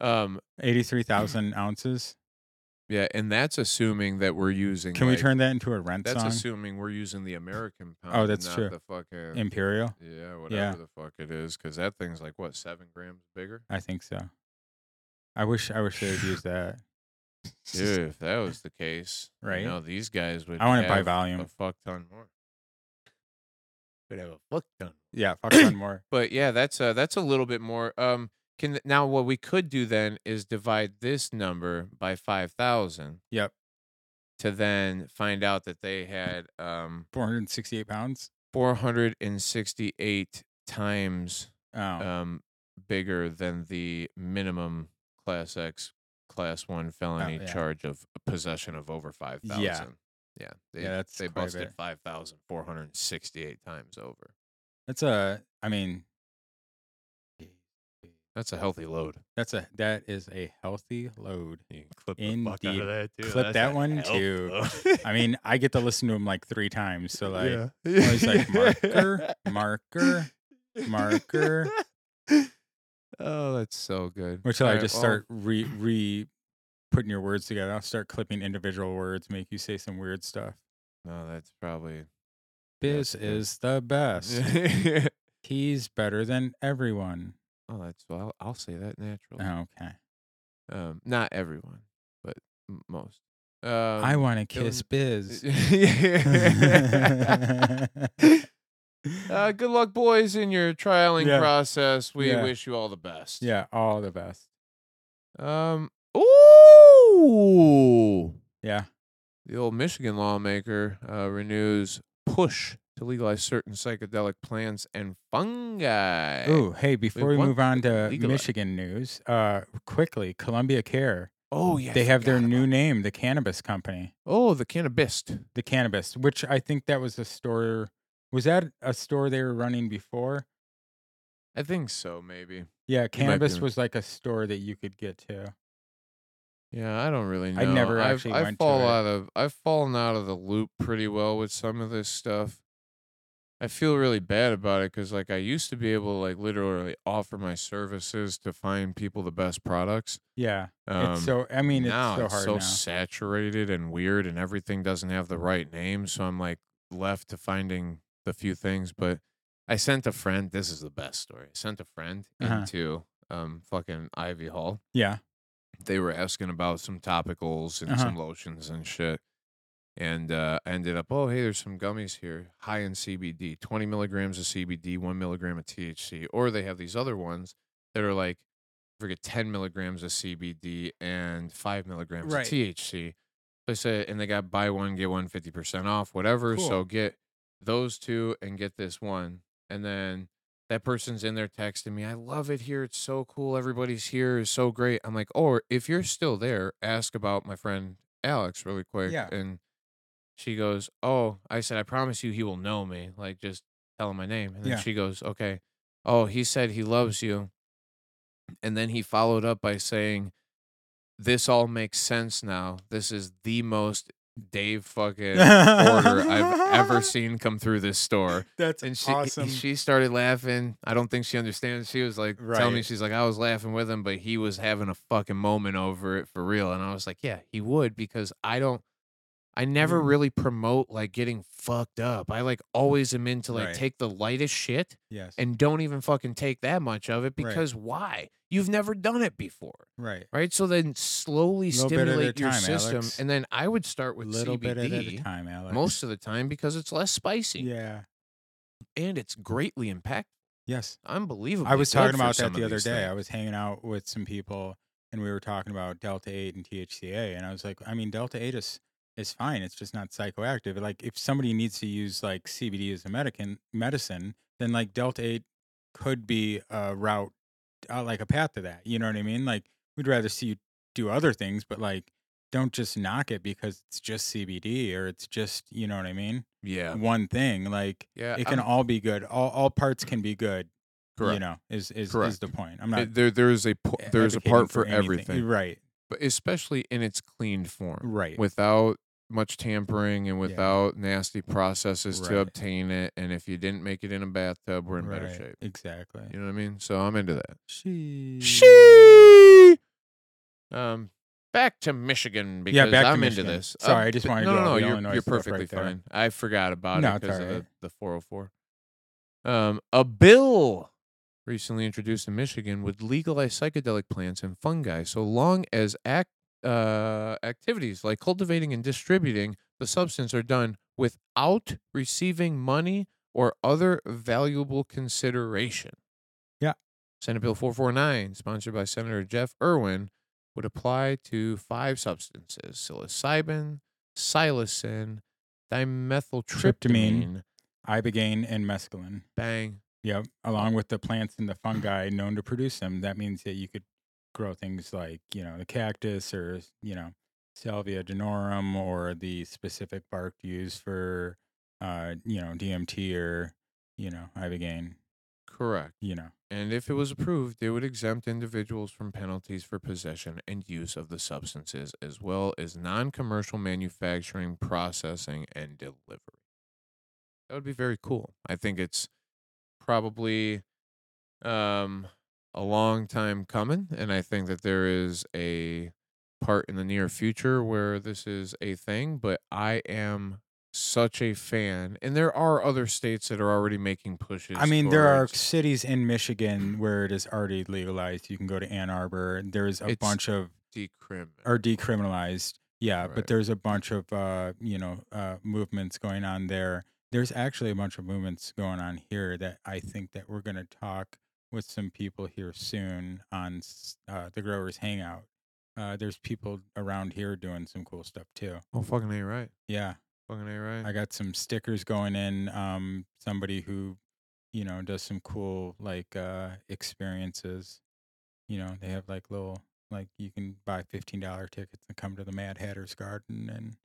Um, Eighty-three thousand ounces. yeah, and that's assuming that we're using. Can we turn that into a rent That's song? assuming we're using the American pound. Oh, that's not true. The fucking Imperial. yeah, whatever Yeah. the fuck it is, because that thing's like what seven grams bigger. I think so. I wish I wish they would use that. Dude, if that was the case, Right? You know, these guys would. I want to buy volume. A fuck ton more. Would have a fuck ton. Yeah, fuck one more. But yeah, that's uh that's a little bit more. Um, can now what we could do then is divide this number by five thousand Yep, to then find out that they had um four hundred sixty-eight pounds. four hundred and sixty eight times Oh, um bigger than the minimum class X class one oh, felony Oh, yeah. charge of possession of over five thousand. Yeah. Yeah. They, Yeah, that's they busted five thousand four hundred and sixty eight times over. that's a. I mean, That's a healthy load. that's a that is a healthy load. You clip the fuck out of Indeed. that too. Clip That's that one, too. I mean, I get to listen to him like three times. So like, always like marker, marker, marker. Oh, that's so good. Or till I just well, start re re putting your words together. I'll start clipping individual words, make you say some weird stuff. No, that's probably. Biz is the best. He's better than everyone. oh, that's well. I'll, I'll say that naturally. Okay. Um, not everyone, but m- most. Um, I want to kiss um, Biz. uh, good luck, boys, in your trialing Yeah. process. We Yeah. wish you all the best. yeah, all the best. Um. Ooh. Yeah. The old Michigan lawmaker uh, renews push to legalize certain psychedelic plants and fungi. Ooh, hey, before we want move on to legalize- Michigan news, uh, quickly, Columbia Care. Oh yeah. I they have their forgot new about- name, the Cannabist Company. Oh, the cannabis. The Cannabist, which I think that was a store. Was that a store they were running before? I think so. Maybe. Yeah, be right. was like a store that you could get to. Yeah, I don't really know. I never I've- actually I went to fall it. out of I've fallen out of the loop pretty well with some of this stuff. I feel really bad about it because like I used to be able to like literally offer my services to find people the best products. Yeah, Um, it's so. I mean, it's now so it's so now. saturated and weird, and everything doesn't have the right name. So I'm like left to finding the few things. But I sent a friend. This is the best story. I sent a friend Uh-huh. into um fucking Ivy Hall yeah, they were asking about some topicals and Uh-huh. some lotions and shit. And uh, I ended up, oh, hey, there's some gummies here, high in CBD, 20 milligrams of CBD, one milligram of THC. Or they have these other ones that are like, I forget, 10 milligrams of CBD and five milligrams Right. of THC. So I said, and they got buy one, get one 50% off, whatever. Cool. So get those two and get this one. And then that person's in there texting me, I love it here. It's so cool. Everybody's here is so great. I'm like, or if you're still there, ask about my friend Alex really quick. Yeah. And she goes, Oh, I said, I promise you he will know me. Like, just tell him my name. And then Yeah. she goes, Okay. Oh, he said he loves you. And then he followed up by saying, This all makes sense now. This is the most Dave fucking order I've ever seen come through this store. That's And she awesome. she started laughing. I don't think she understands. She was like telling me she's like I was laughing with him, but he was having a fucking moment over it for real. And I was like, yeah, he would because I don't. I never Mm. really promote like getting fucked up. I like always am into like Right. take the lightest shit yes. and don't even fucking take that much of it Right. because why? You've never done it before, right. right? So then slowly stimulate your time, system, Alex. and then I would start with a little CBD bit at a time, Alex. most of the time because it's less spicy Yeah. and it's greatly impactful. Yes. Unbelievable. I was talking about that the other day. I was hanging out with some people and we were talking about Delta 8 and THCA. And I was like, I mean, Delta 8 is, is fine. It's just not psychoactive. Like, if somebody needs to use like CBD as a medicine, medicine then like Delta 8 could be a route, uh, like a path to that. You know what I mean? Like, we'd rather see you do other things, but like, don't just knock it because it's just CBD or it's just, you know what I mean? Yeah. One thing. Like, Yeah. it can I'm- all be good. All, all parts can be good. Correct. You know, is is is the point. I'm not it- there there is a po- there's a part for, anything. everything, Right. but especially in its cleaned form, Right. without much tampering and without nasty processes to obtain it. And if you didn't make it in a bathtub, we're in better shape. Exactly. You know what I mean? So I'm into that. She. She. Um, back to Michigan because Yeah, back to I'm Michigan. into this. Sorry, I just wanted to no, no, no. You're, Illinois you're stuff right perfectly fine. I forgot about No, it because of the, the 404. Um, a bill recently introduced in Michigan would legalize psychedelic plants and fungi so long as act uh, activities like cultivating and distributing the substance are done without receiving money or other valuable consideration. Yeah. Senate Bill 449, sponsored by Senator Jeff Irwin, would apply to five substances psilocybin, psilocin, dimethyltryptamine. Ibogaine and mescaline. Bang. Yep. Along with the plants and the fungi known to produce them. That means that you could grow things like you know the cactus or you know salvia divinorum or the specific bark used for uh you know DMT or you know ibogaine. Correct. You know. And if it was approved, it would exempt individuals from penalties for possession and use of the substances, as well as non commercial manufacturing, processing, and delivery. That would be very cool. I think it's probably um, a long time coming. And I think that there is a part in the near future where this is a thing, but I am such a fan. And there are other states that are already making pushes. I mean, there are cities in Michigan where it is already legalized. You can go to Ann Arbor. There's a It's- bunch of decrim. or decriminalized. Yeah, Right. but there's a bunch of uh, you know uh, movements going on there. There's actually a bunch of movements going on here that I think that we're going to talk with some people here soon on uh, the Growers Hangout. Uh, there's people around here doing some cool stuff too. Oh, fucking A right. Yeah, Fucking A right. I got some stickers going in. Um, somebody who, you know, does some cool like uh experiences. You know, they have like little like you can buy fifteen dollar tickets and come to the Mad Hatter's Garden, and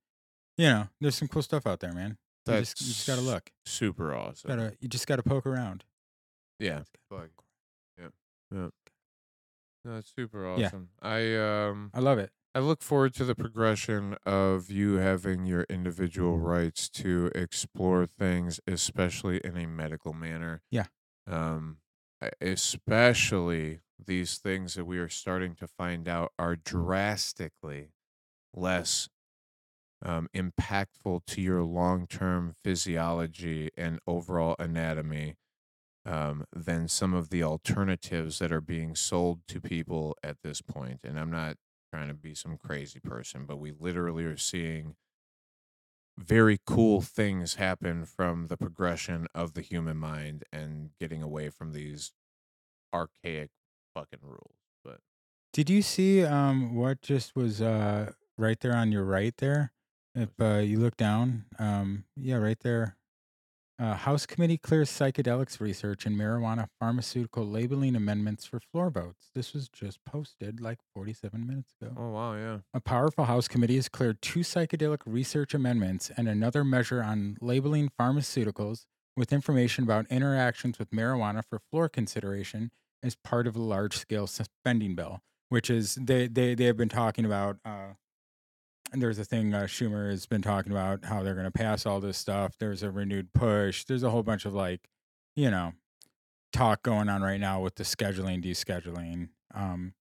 you know, there's some cool stuff out there, man. You just, you just gotta look. Super awesome. Gotta you just gotta poke around. yeah. Fuck. Yeah. That's super Yeah. awesome. I um I love it. I look forward to the progression of you having your individual rights to explore things, especially in a medical manner. Yeah. Um, especially these things that we are starting to find out are drastically less um, impactful to your long term physiology and overall anatomy um, than some of the alternatives that are being sold to people at this point. And I'm not trying to be some crazy person, but we literally are seeing very cool things happen from the progression of the human mind and getting away from these archaic fucking rules. But Did you see um what just was uh right there on your right there? If uh, you look down, um yeah, right there. Uh, House committee clears psychedelics research and marijuana pharmaceutical labeling amendments for floor votes. This was just posted like 47 minutes ago. Oh wow, yeah. A powerful House committee has cleared two psychedelic research amendments and another measure on labeling pharmaceuticals with information about interactions with marijuana for floor consideration as part of a large scale spending bill, which is they, they, they have been talking about. Uh, there's a thing uh, Schumer has been talking about how they're going to pass all this stuff. There's a renewed push. There's a whole bunch of like, you know, talk going on right now with the scheduling, descheduling. Um,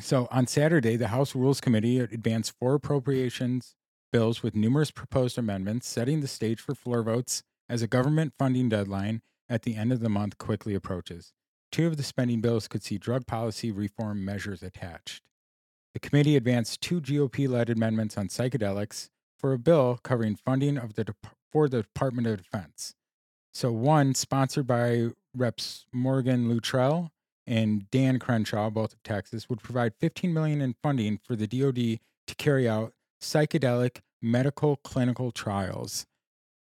so on Saturday, the House Rules Committee advanced four appropriations bills with numerous proposed amendments, setting the stage for floor votes as a government funding deadline at the end of the month quickly approaches. Two of the spending bills could see drug policy reform measures attached. The committee advanced two GOP led amendments on psychedelics for a bill covering funding of the for the Department of Defense. So, one sponsored by Reps Morgan Luttrell and Dan Crenshaw, both of Texas, would provide 15 million in funding for the DoD to carry out psychedelic medical clinical trials.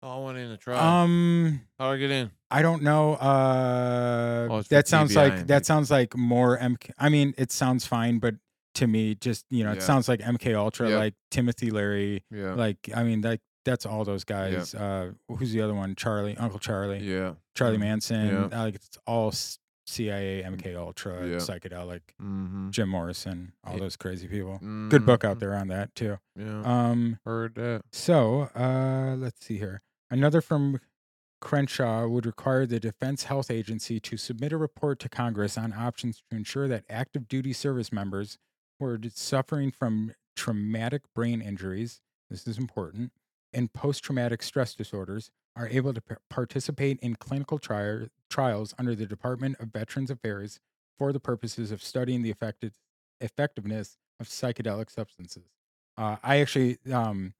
Oh, I want in to try. Um, How do I get in? I don't know. Uh, Oh, that sounds TBI like that people. sounds like more MK. I mean, it sounds fine, but to me, just you know, it sounds like MK Ultra, Yep. like Timothy Leary, Yeah. like I mean, like that's all those guys. Uh, who's the other one? Charlie, Uncle Charlie, yeah. Charlie Mhm. Manson. Yeah. uh, Like it's all CIA, MK Ultra, Yeah. psychedelic. Mm-hmm. Jim Morrison, all those crazy people. Good book out Mhm. there on that too. Yeah. Um, Heard that. so uh, let's see here. Another from Crenshaw would require the Defense Health Agency to submit a report to Congress on options to ensure that active duty service members who are suffering from traumatic brain injuries, this is important, and post traumatic stress disorders are able to p- participate in clinical tri- trials under the Department of Veterans Affairs for the purposes of studying the effective, effectiveness of psychedelic substances. Uh, I actually, um,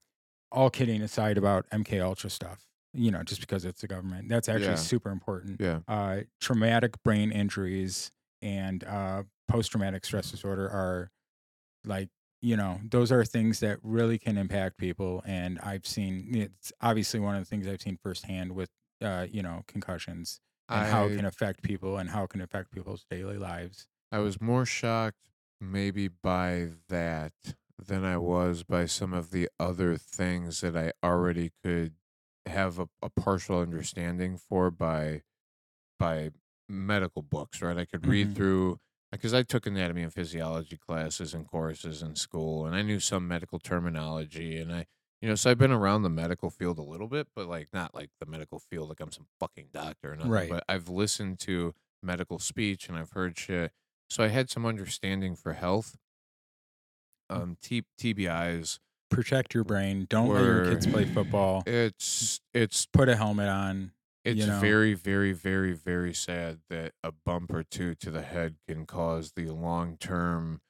all kidding aside about MK Ultra stuff, you know, just because it's the government, that's actually Yeah. super important. Yeah. Uh, traumatic brain injuries and uh, post traumatic stress disorder are like, you know, those are things that really can impact people. And I've seen it's obviously one of the things I've seen firsthand with, uh, you know, concussions and how it can affect people and how it can affect people's daily lives. I was more shocked maybe by that than I was by some of the other things that I already could have a, a partial understanding for by by medical books, right? I could read Mhm. through because I took anatomy and physiology classes and courses in school and I knew some medical terminology and I you know, so I've been around the medical field a little bit, but like not like the medical field like I'm some fucking doctor or nothing. Right. But I've listened to medical speech and I've heard shit. So I had some understanding for health. Um T- TBIs, Protect your brain. Don't let your kids play football. it's it's Put a helmet on. It's you know. very, very, very, very sad that a bump or two to the head can cause the long term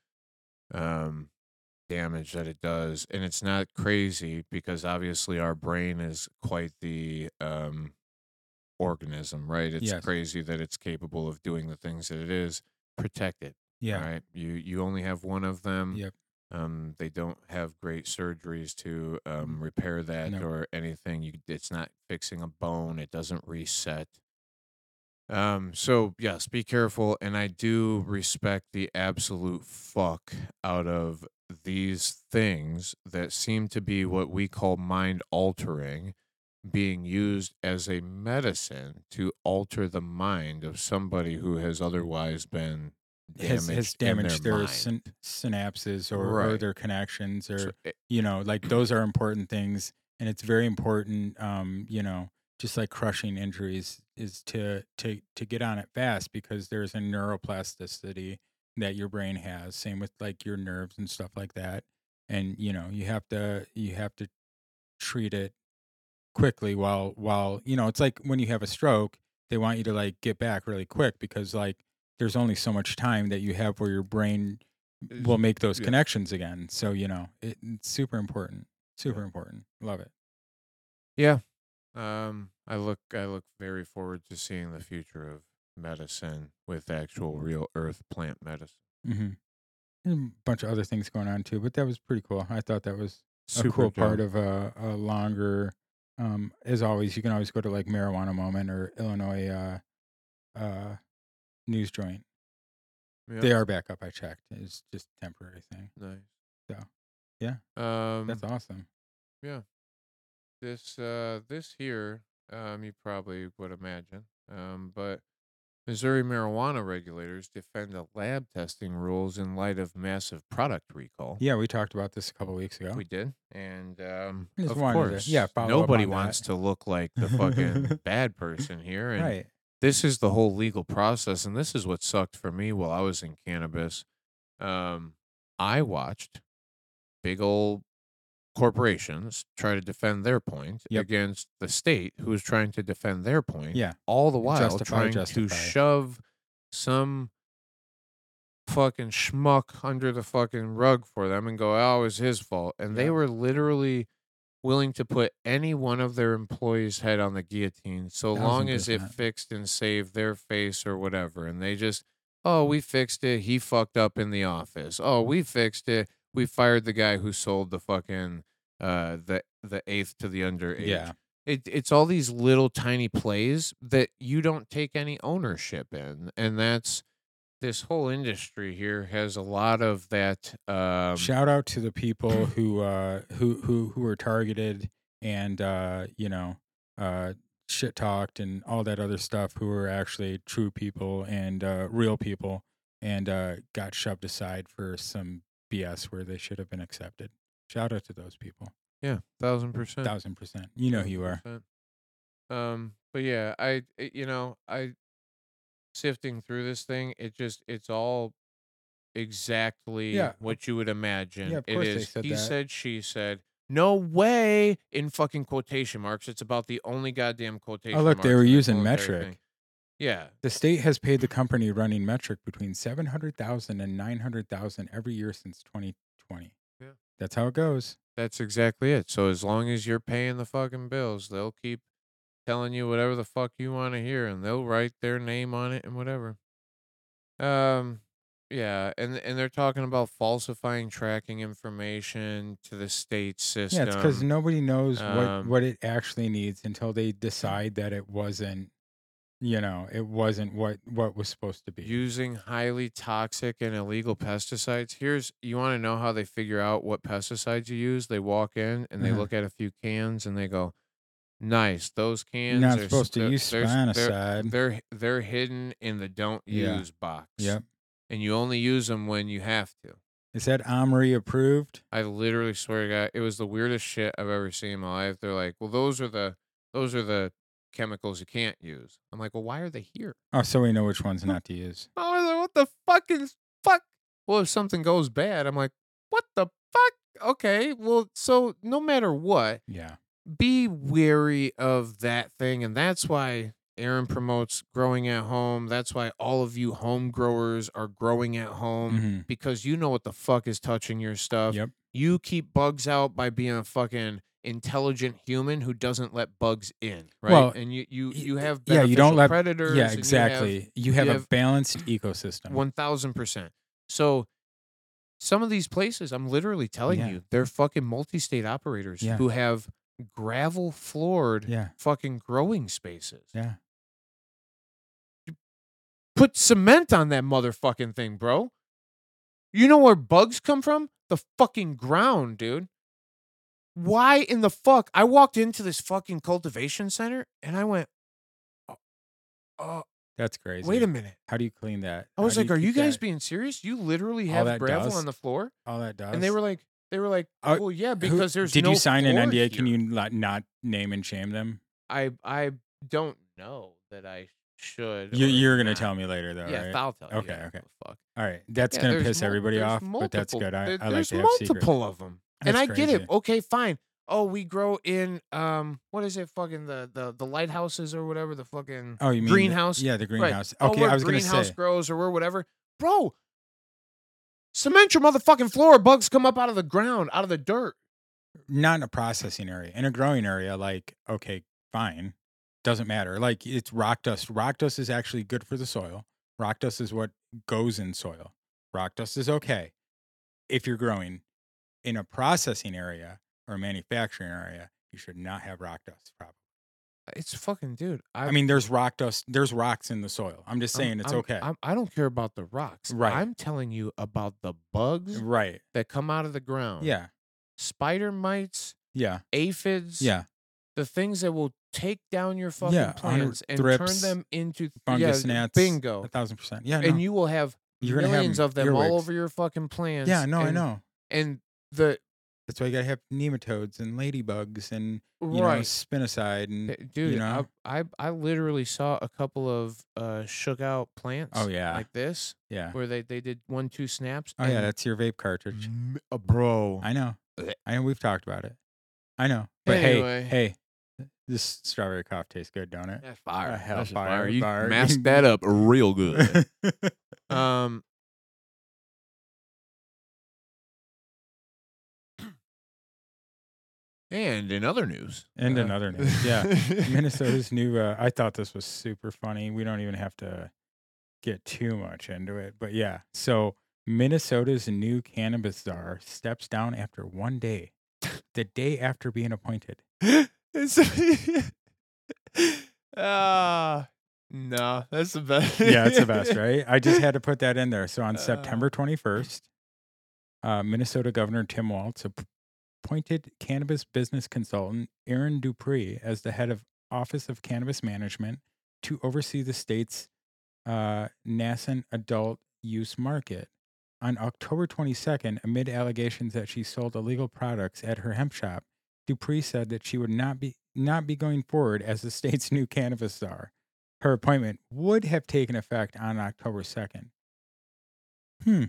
um, damage that it does. And it's not crazy because obviously our brain is quite the um, organism, right? It's Yes. crazy that it's capable of doing the things that it is. Protect it. Yeah. Right. You you only have one of them. Yep. Um, they don't have great surgeries to um, repair that No. or anything. You, it's not fixing a bone. It doesn't reset. Um, so yes, be careful. And I do respect the absolute fuck out of these things that seem to be what we call mind altering, being used as a medicine to alter the mind of somebody who has otherwise been damaged, has in damaged their, their, syn- synapses or, or their connections or So it- you know like those are important things and it's very important um you know just like crushing injuries is to to to get on it fast because there's a neuroplasticity that your brain has same with like your nerves and stuff like that and you know you have to you have to treat it quickly while while you know it's like when you have a stroke they want you to like get back really quick because like there's only so much time that you have where your brain will make those yeah. connections again so you know it, it's super important super important love it Yeah. Um I look I look very forward to seeing the future of medicine with actual real earth plant medicine. Mm-hmm. a bunch of other things going on too but that was pretty cool i thought that was a Super cool part of a, a longer Um, as always, you can always go to like Marijuana Moment or Illinois uh, uh, News Joint. Yeah. They are back up. I checked. It's just a temporary thing. nice. So, yeah, Um, that's awesome. Yeah, this uh this here um you probably would imagine um but Missouri marijuana regulators defend the lab testing rules in light of massive product recall. Yeah, we talked about this a couple weeks ago. We did, and um, of wanted to- course, yeah, nobody on that. wants to look like the fucking bad person here, and right. This is the whole legal process, and this is what sucked for me while I was in cannabis. Um, I watched big old corporations try to defend their point Yep. against the state who is trying to defend their point. Yeah. All the while Justify, trying justify. to shove some fucking schmuck under the fucking rug for them and go, oh, it was his fault. And they were literally willing to put any one of their employees' head on the guillotine so long as it fixed and saved their face or whatever. And they just, oh, we fixed it. He fucked up in the office. Oh, we fixed it. We fired the guy who sold the fucking uh the the eighth to the underage. Yeah. It, it's all these little tiny plays that you don't take any ownership in. And that's this whole industry here has a lot of that um Shout out to the people who uh who who who were targeted and uh you know uh shit talked and all that other stuff who were actually true people and uh real people and uh got shoved aside for some BS where they should have been accepted. Shout out to those people. yeah, thousand percent. Thousand percent. You know who you are. Um, but yeah, I it- you know I sifting through this thing, it just it's all exactly Yeah. what you would imagine. Yeah, of it course they said he that. said, she said. No way! In fucking quotation marks, it's about the only goddamn oh, quotation. Oh, look, they were using Metrc. thing. Yeah, The state has paid the company running Metrc between 700,000 and 900,000 every year since 2020. Yeah. That's how it goes. That's exactly it. So as long as you're paying the fucking bills, they'll keep telling you whatever the fuck you want to hear and they'll write their name on it and whatever. Um yeah, and and they're talking about falsifying tracking information to the state system. Yeah, it's because nobody knows what, um, what it actually needs until they decide that it wasn't, you know, it wasn't what what was supposed to be. using highly toxic and illegal pesticides. Here's you want to know how they figure out what pesticides you use? They walk in and they Uh-huh. look at a few cans and they go, "Nice, those cans You're not are supposed to use they're- they're- They're they're hidden in the don't Yeah. use box. Yep. And you only use them when you have to. Is that OMRI approved? I literally swear to God, it was the weirdest shit I've ever seen in my life. They're like, "Well, those are the those are the chemicals you can't use." I'm like, "Well, why are they here?" Oh, so we know which ones not to use. Like, what the fuck is fuck? Well, if something goes bad, I'm like, what the fuck? Okay, well, so no matter what, Yeah. Be wary of that thing. And that's why Aaron promotes growing at home. That's why all of you home growers are growing at home hmm because you know what the fuck is touching your stuff. Yep. You keep bugs out by being a fucking intelligent human who doesn't let bugs in, right? Well, and you you you have yeah, you don't let- predators. Yeah, and you have- exactly. You have, you a have- balanced ecosystem. one thousand percent. So some of these places, I'm literally telling Yeah. you, they're fucking multi-state operators Yeah. who have gravel floored yeah. fucking growing spaces. Yeah. Put cement on that motherfucking thing, bro. You know where bugs come from? The fucking ground, dude. Why in the fuck? I walked into this fucking cultivation center and I went, oh, oh, That's crazy. wait a minute. How do you clean that? I was do like, are you guys that- being serious? You literally have gravel dust? on the floor? all that does? And they were like, they were like, Uh, well, yeah, Who- because there's Did no you sign an NDA? Can you not, not name and shame them? I I don't know that I should. You, you're gonna not. tell me later, though, Yeah, right? I'll tell you. Okay, okay. Fuck. All right, that's Yeah, gonna piss mul- everybody off, but that's good. I, there- I like to have multiple of them, and That's I get it. Okay, fine. Oh, we grow in um, what is it? Fucking the the the lighthouses or whatever. The fucking Oh, you mean the- greenhouse? yeah, the greenhouse. Oh, Okay, where I was gonna greenhouse say. grows or where whatever, bro. Cement your motherfucking floor. Bugs come up out of the ground, out of the dirt. not in a processing area in a growing area like okay fine doesn't matter like it's rock dust rock dust is actually good for the soil rock dust is what goes in soil rock dust is okay if you're growing in a processing area or a manufacturing area You should not have rock dust. Probably. It's fucking dude. I, mean, there's rock dust. There's rocks in the soil. I'm just I'm- saying it's I'm- okay. I'm, I don't care about the rocks. Right. I'm telling you about the bugs right. that come out of the ground. Yeah. Spider mites, Yeah. aphids. Yeah. The things that will take down your fucking Yeah, plants and turn them into Fungus yeah, gnats. Bingo. A thousand percent. Yeah. And you will have You're gonna have millions of them earwigs. all over your fucking plants. Yeah. No, I know. And the That's why you gotta have nematodes and ladybugs and you know right. spinosad and Uh, Dude, you know. I, I I literally saw a couple of uh shook out plants. Oh, yeah. like this, yeah. where they they did one two snaps. Oh yeah, that's your vape cartridge. m- uh, bro. I know. I know. We've talked about it. I know. But Anyway. hey, hey, this strawberry cough tastes good, don't it? That's fire. Uh, hell just fire, You fire. masked that up real good. um. And in other news, And uh, in other news, yeah. Minnesota's new. Uh, I thought this was super funny. We don't even have to get too much into it, but yeah. So Minnesota's new cannabis czar steps down after one day, the day after being appointed. Ah, no, that's the best. yeah, it's the best, right? I just had to put that in there. So on Uh. September 21st, uh, Minnesota Governor Tim Walz appointed cannabis business consultant Erin DuPree as the head of Office of Cannabis Management to oversee the state's uh, nascent adult use market. On October 22nd, amid allegations that she sold illegal products at her hemp shop, Dupree said that she would not be not be going forward as the state's new cannabis czar. Her appointment would have taken effect on October 2nd. Hmm.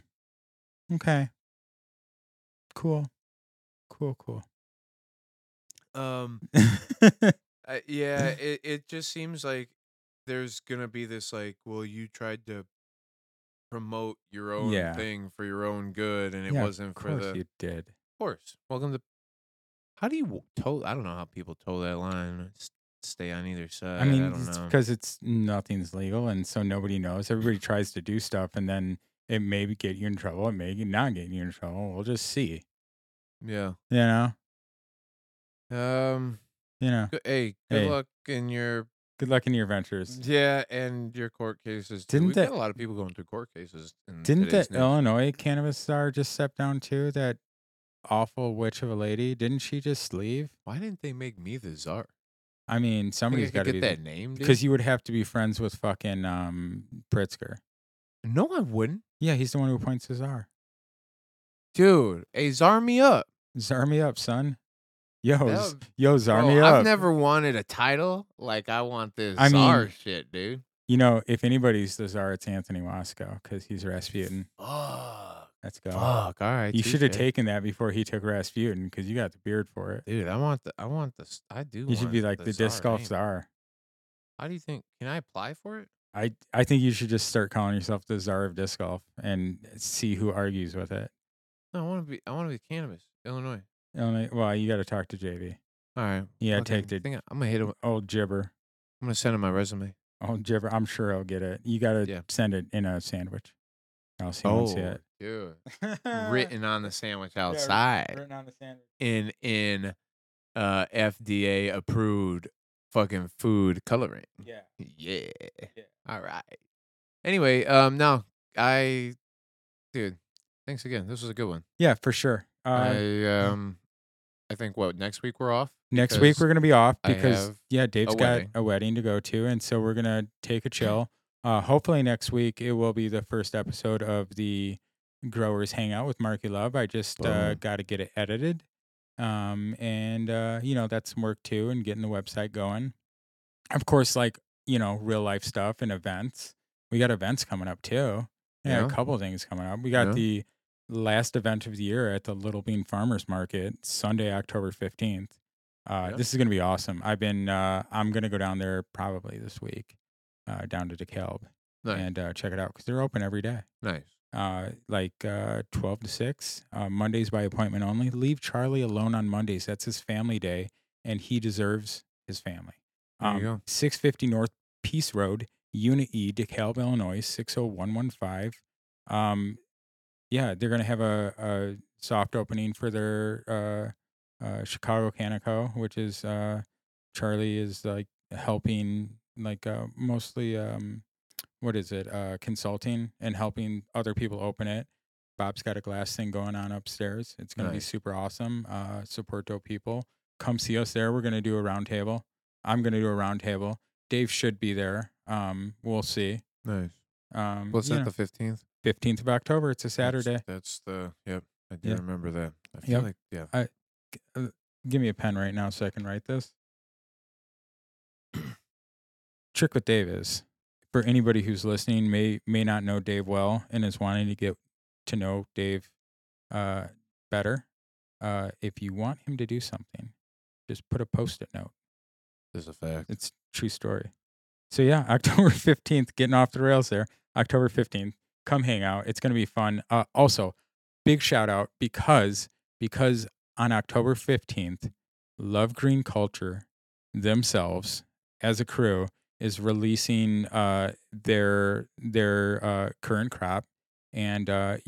Okay. Cool. Cool, cool. Um. Uh, yeah, it, it just seems like there's gonna be this like, well, you tried to promote your own Yeah. thing for your own good, and it Yeah, wasn't of for course the. you did. Of course. Welcome to. How do you toe? I don't know how people toe that line. s- Stay on either side. I mean, I don't it's know. because it's nothing's legal, and so nobody knows. Everybody tries to do stuff, and then it may get you in trouble. It may not get you in trouble. We'll just see. Yeah. You know. Um. You know. Good, hey, good Hey. luck in your Good luck in your ventures. yeah and your court cases. too. Didn't We've that- got a lot of people going through court cases. In Didn't today's that news. Illinois cannabis czar just step down too? That awful witch of a lady. Didn't she just leave? Why didn't they make me the czar? I mean, Think I somebody's could got to get be that name, dude? because you would have to be friends with fucking um Pritzker. No, I wouldn't, Yeah, he's the one who appoints the czar. Dude. Hey, czar me up. Czar me up, son. Yo, would- yo, czar Bro, me up. I've never wanted a title like I want this I czar mean- shit, dude. You know, if anybody's the czar, it's Anthony Wasco because he's Rasputin. Fuck. Let's go. Fuck. All right. You should have taken that before he took Rasputin because you got the beard for it. Dude, I want the. I want this. I do. You should be like the, disc golf czar. How do you think? Can I apply for it? I I think you should just start calling yourself the czar of disc golf and see who argues with it. No, I want to be. I want to be cannabis, Illinois. Only, well, you got to talk to JB. All right. Yeah, fucking take the thing. I'm gonna hit him. old gibber. I'm gonna send him my resume. Old gibber. I'm sure he'll get it. You got to Yeah. send it in a sandwich. I'll see him see it. dude. Written on the sandwich Yeah, outside. written on the sandwich. in in uh FDA approved fucking food coloring. Yeah. Yeah. Yeah. All right. Anyway, um no, I dude, thanks again. This was a good one. Yeah, for sure. Uh, I um I think what next week we're off. next week we're gonna be off because yeah, Dave's a got wedding. a wedding to go to, and so we're gonna take a chill. Uh, hopefully next week it will be the first episode of the Growers Hangout with Marky Love. I just uh, got to get it edited, um, and uh, you know that's some work too, and getting the website going. Of course, like you know, real life stuff and events. We got events coming up too. Yeah, Yeah. a couple things coming up. We got Yeah. the last event of the year at the Little Bean Farmers Market, Sunday, October fifteenth. Uh, Yeah. This is gonna be awesome. I've been. Uh, I'm gonna go down there probably this week, uh, down to DeKalb Nice. and uh, check it out because they're open every day. nice. Uh, like uh, twelve to six. Uh, Mondays by appointment only. Leave Charlie alone on Mondays. That's his family day, and he deserves his family. There you go. Six fifty North Peace Road, Unit E, DeKalb, Illinois six zero one one five. Um, yeah, they're gonna have a, a soft opening for their uh uh, Chicago Canico, which is uh, Charlie is like helping, like uh, mostly um, what is it, uh, consulting and helping other people open it. Bob's got a glass thing going on upstairs. It's gonna be super awesome. Uh, support dope people. Come see us there. We're gonna do a round table. I'm gonna do a round table. Dave should be there. Um, we'll see. Nice. Um, What's that? know, The fifteenth. 15th of October. It's a Saturday. That's, the yep. I do Yeah. remember that. I feel Yep. like yeah. Uh, give me a pen right now so I can write this. Trick with Dave is for anybody who's listening may may not know Dave well and is wanting to get to know Dave uh, better. Uh, if you want him to do something, just put a post-it note. Is a fact. It's true story. So yeah, October fifteenth, getting off the rails there. October fifteenth, come hang out. It's gonna be fun. Uh, also, big shout out because because on October fifteenth, Love Green Culture themselves as a crew is releasing uh, their their uh, current crop, and uh,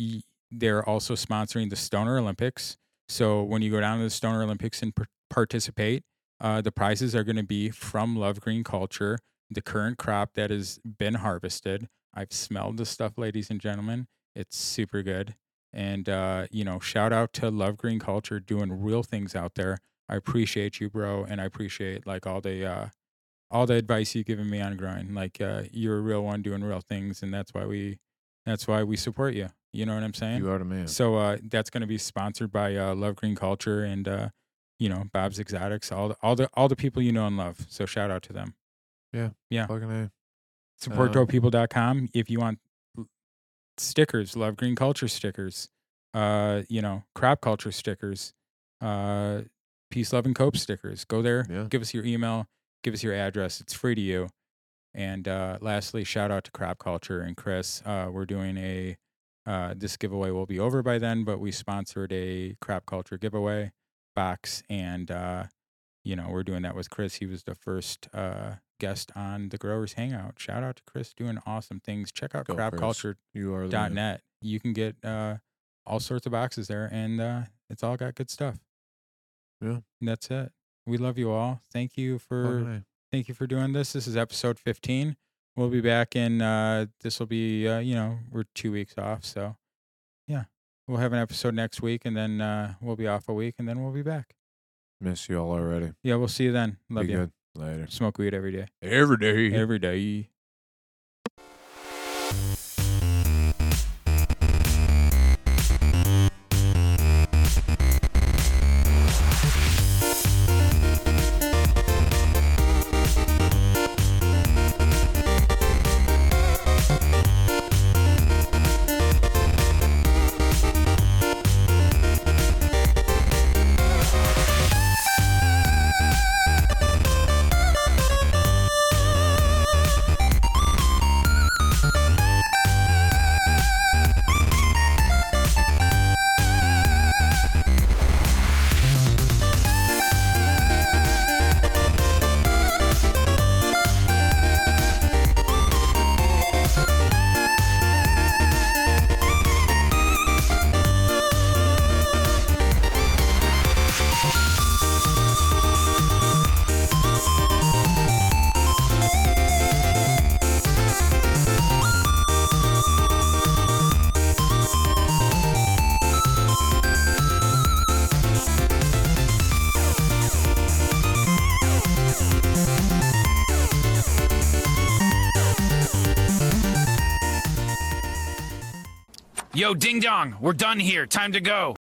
they're also sponsoring the Stoner Olympics. So when you go down to the Stoner Olympics and par- participate, uh, the prizes are going to be from Love Green Culture, the current crop that has been harvested. I've smelled the stuff, ladies and gentlemen. It's super good. And, uh, you know, shout out to Love Green Culture doing real things out there. I appreciate you, bro. And I appreciate like all the, uh, all the advice you've given me on growing. Like, uh, you're a real one doing real things. And that's why we, that's why we support you. You know what I'm saying? You are the man. So uh, that's going to be sponsored by uh, Love Green Culture and uh, you know Bob's Exotics, all the all the all the people you know and love. So shout out to them. yeah. Yeah. Fucking a. SupportDopePeople.com if you want stickers, Love Green Culture stickers, uh, you know Crop Culture stickers, uh, Peace, Love, and Cope stickers. Go there, Yeah. give us your email, give us your address. It's free to you. And uh, lastly, shout out to Crop Culture and Chris. Uh, we're doing a uh, this giveaway will be over by then, but we sponsored a Crop Culture giveaway box, and uh, you know we're doing that with Chris. He was the first uh, guest on the Growers Hangout. Shout out to Chris doing awesome things. Check out Go, Chris. You are the man. You can get uh, all sorts of boxes there, and uh, it's all got good stuff. Yeah. And that's it. We love you all. Thank you for thank you for doing this. This is episode 15. We'll be back in uh this will be uh you know, we're 2 weeks off, so yeah. We'll have an episode next week and then uh we'll be off a week and then we'll be back. Miss you all already. Yeah, we'll see you then. Love Be you. good. Later. Smoke weed every day. Every day. Every day. Yo, ding dong, we're done here. Time to go.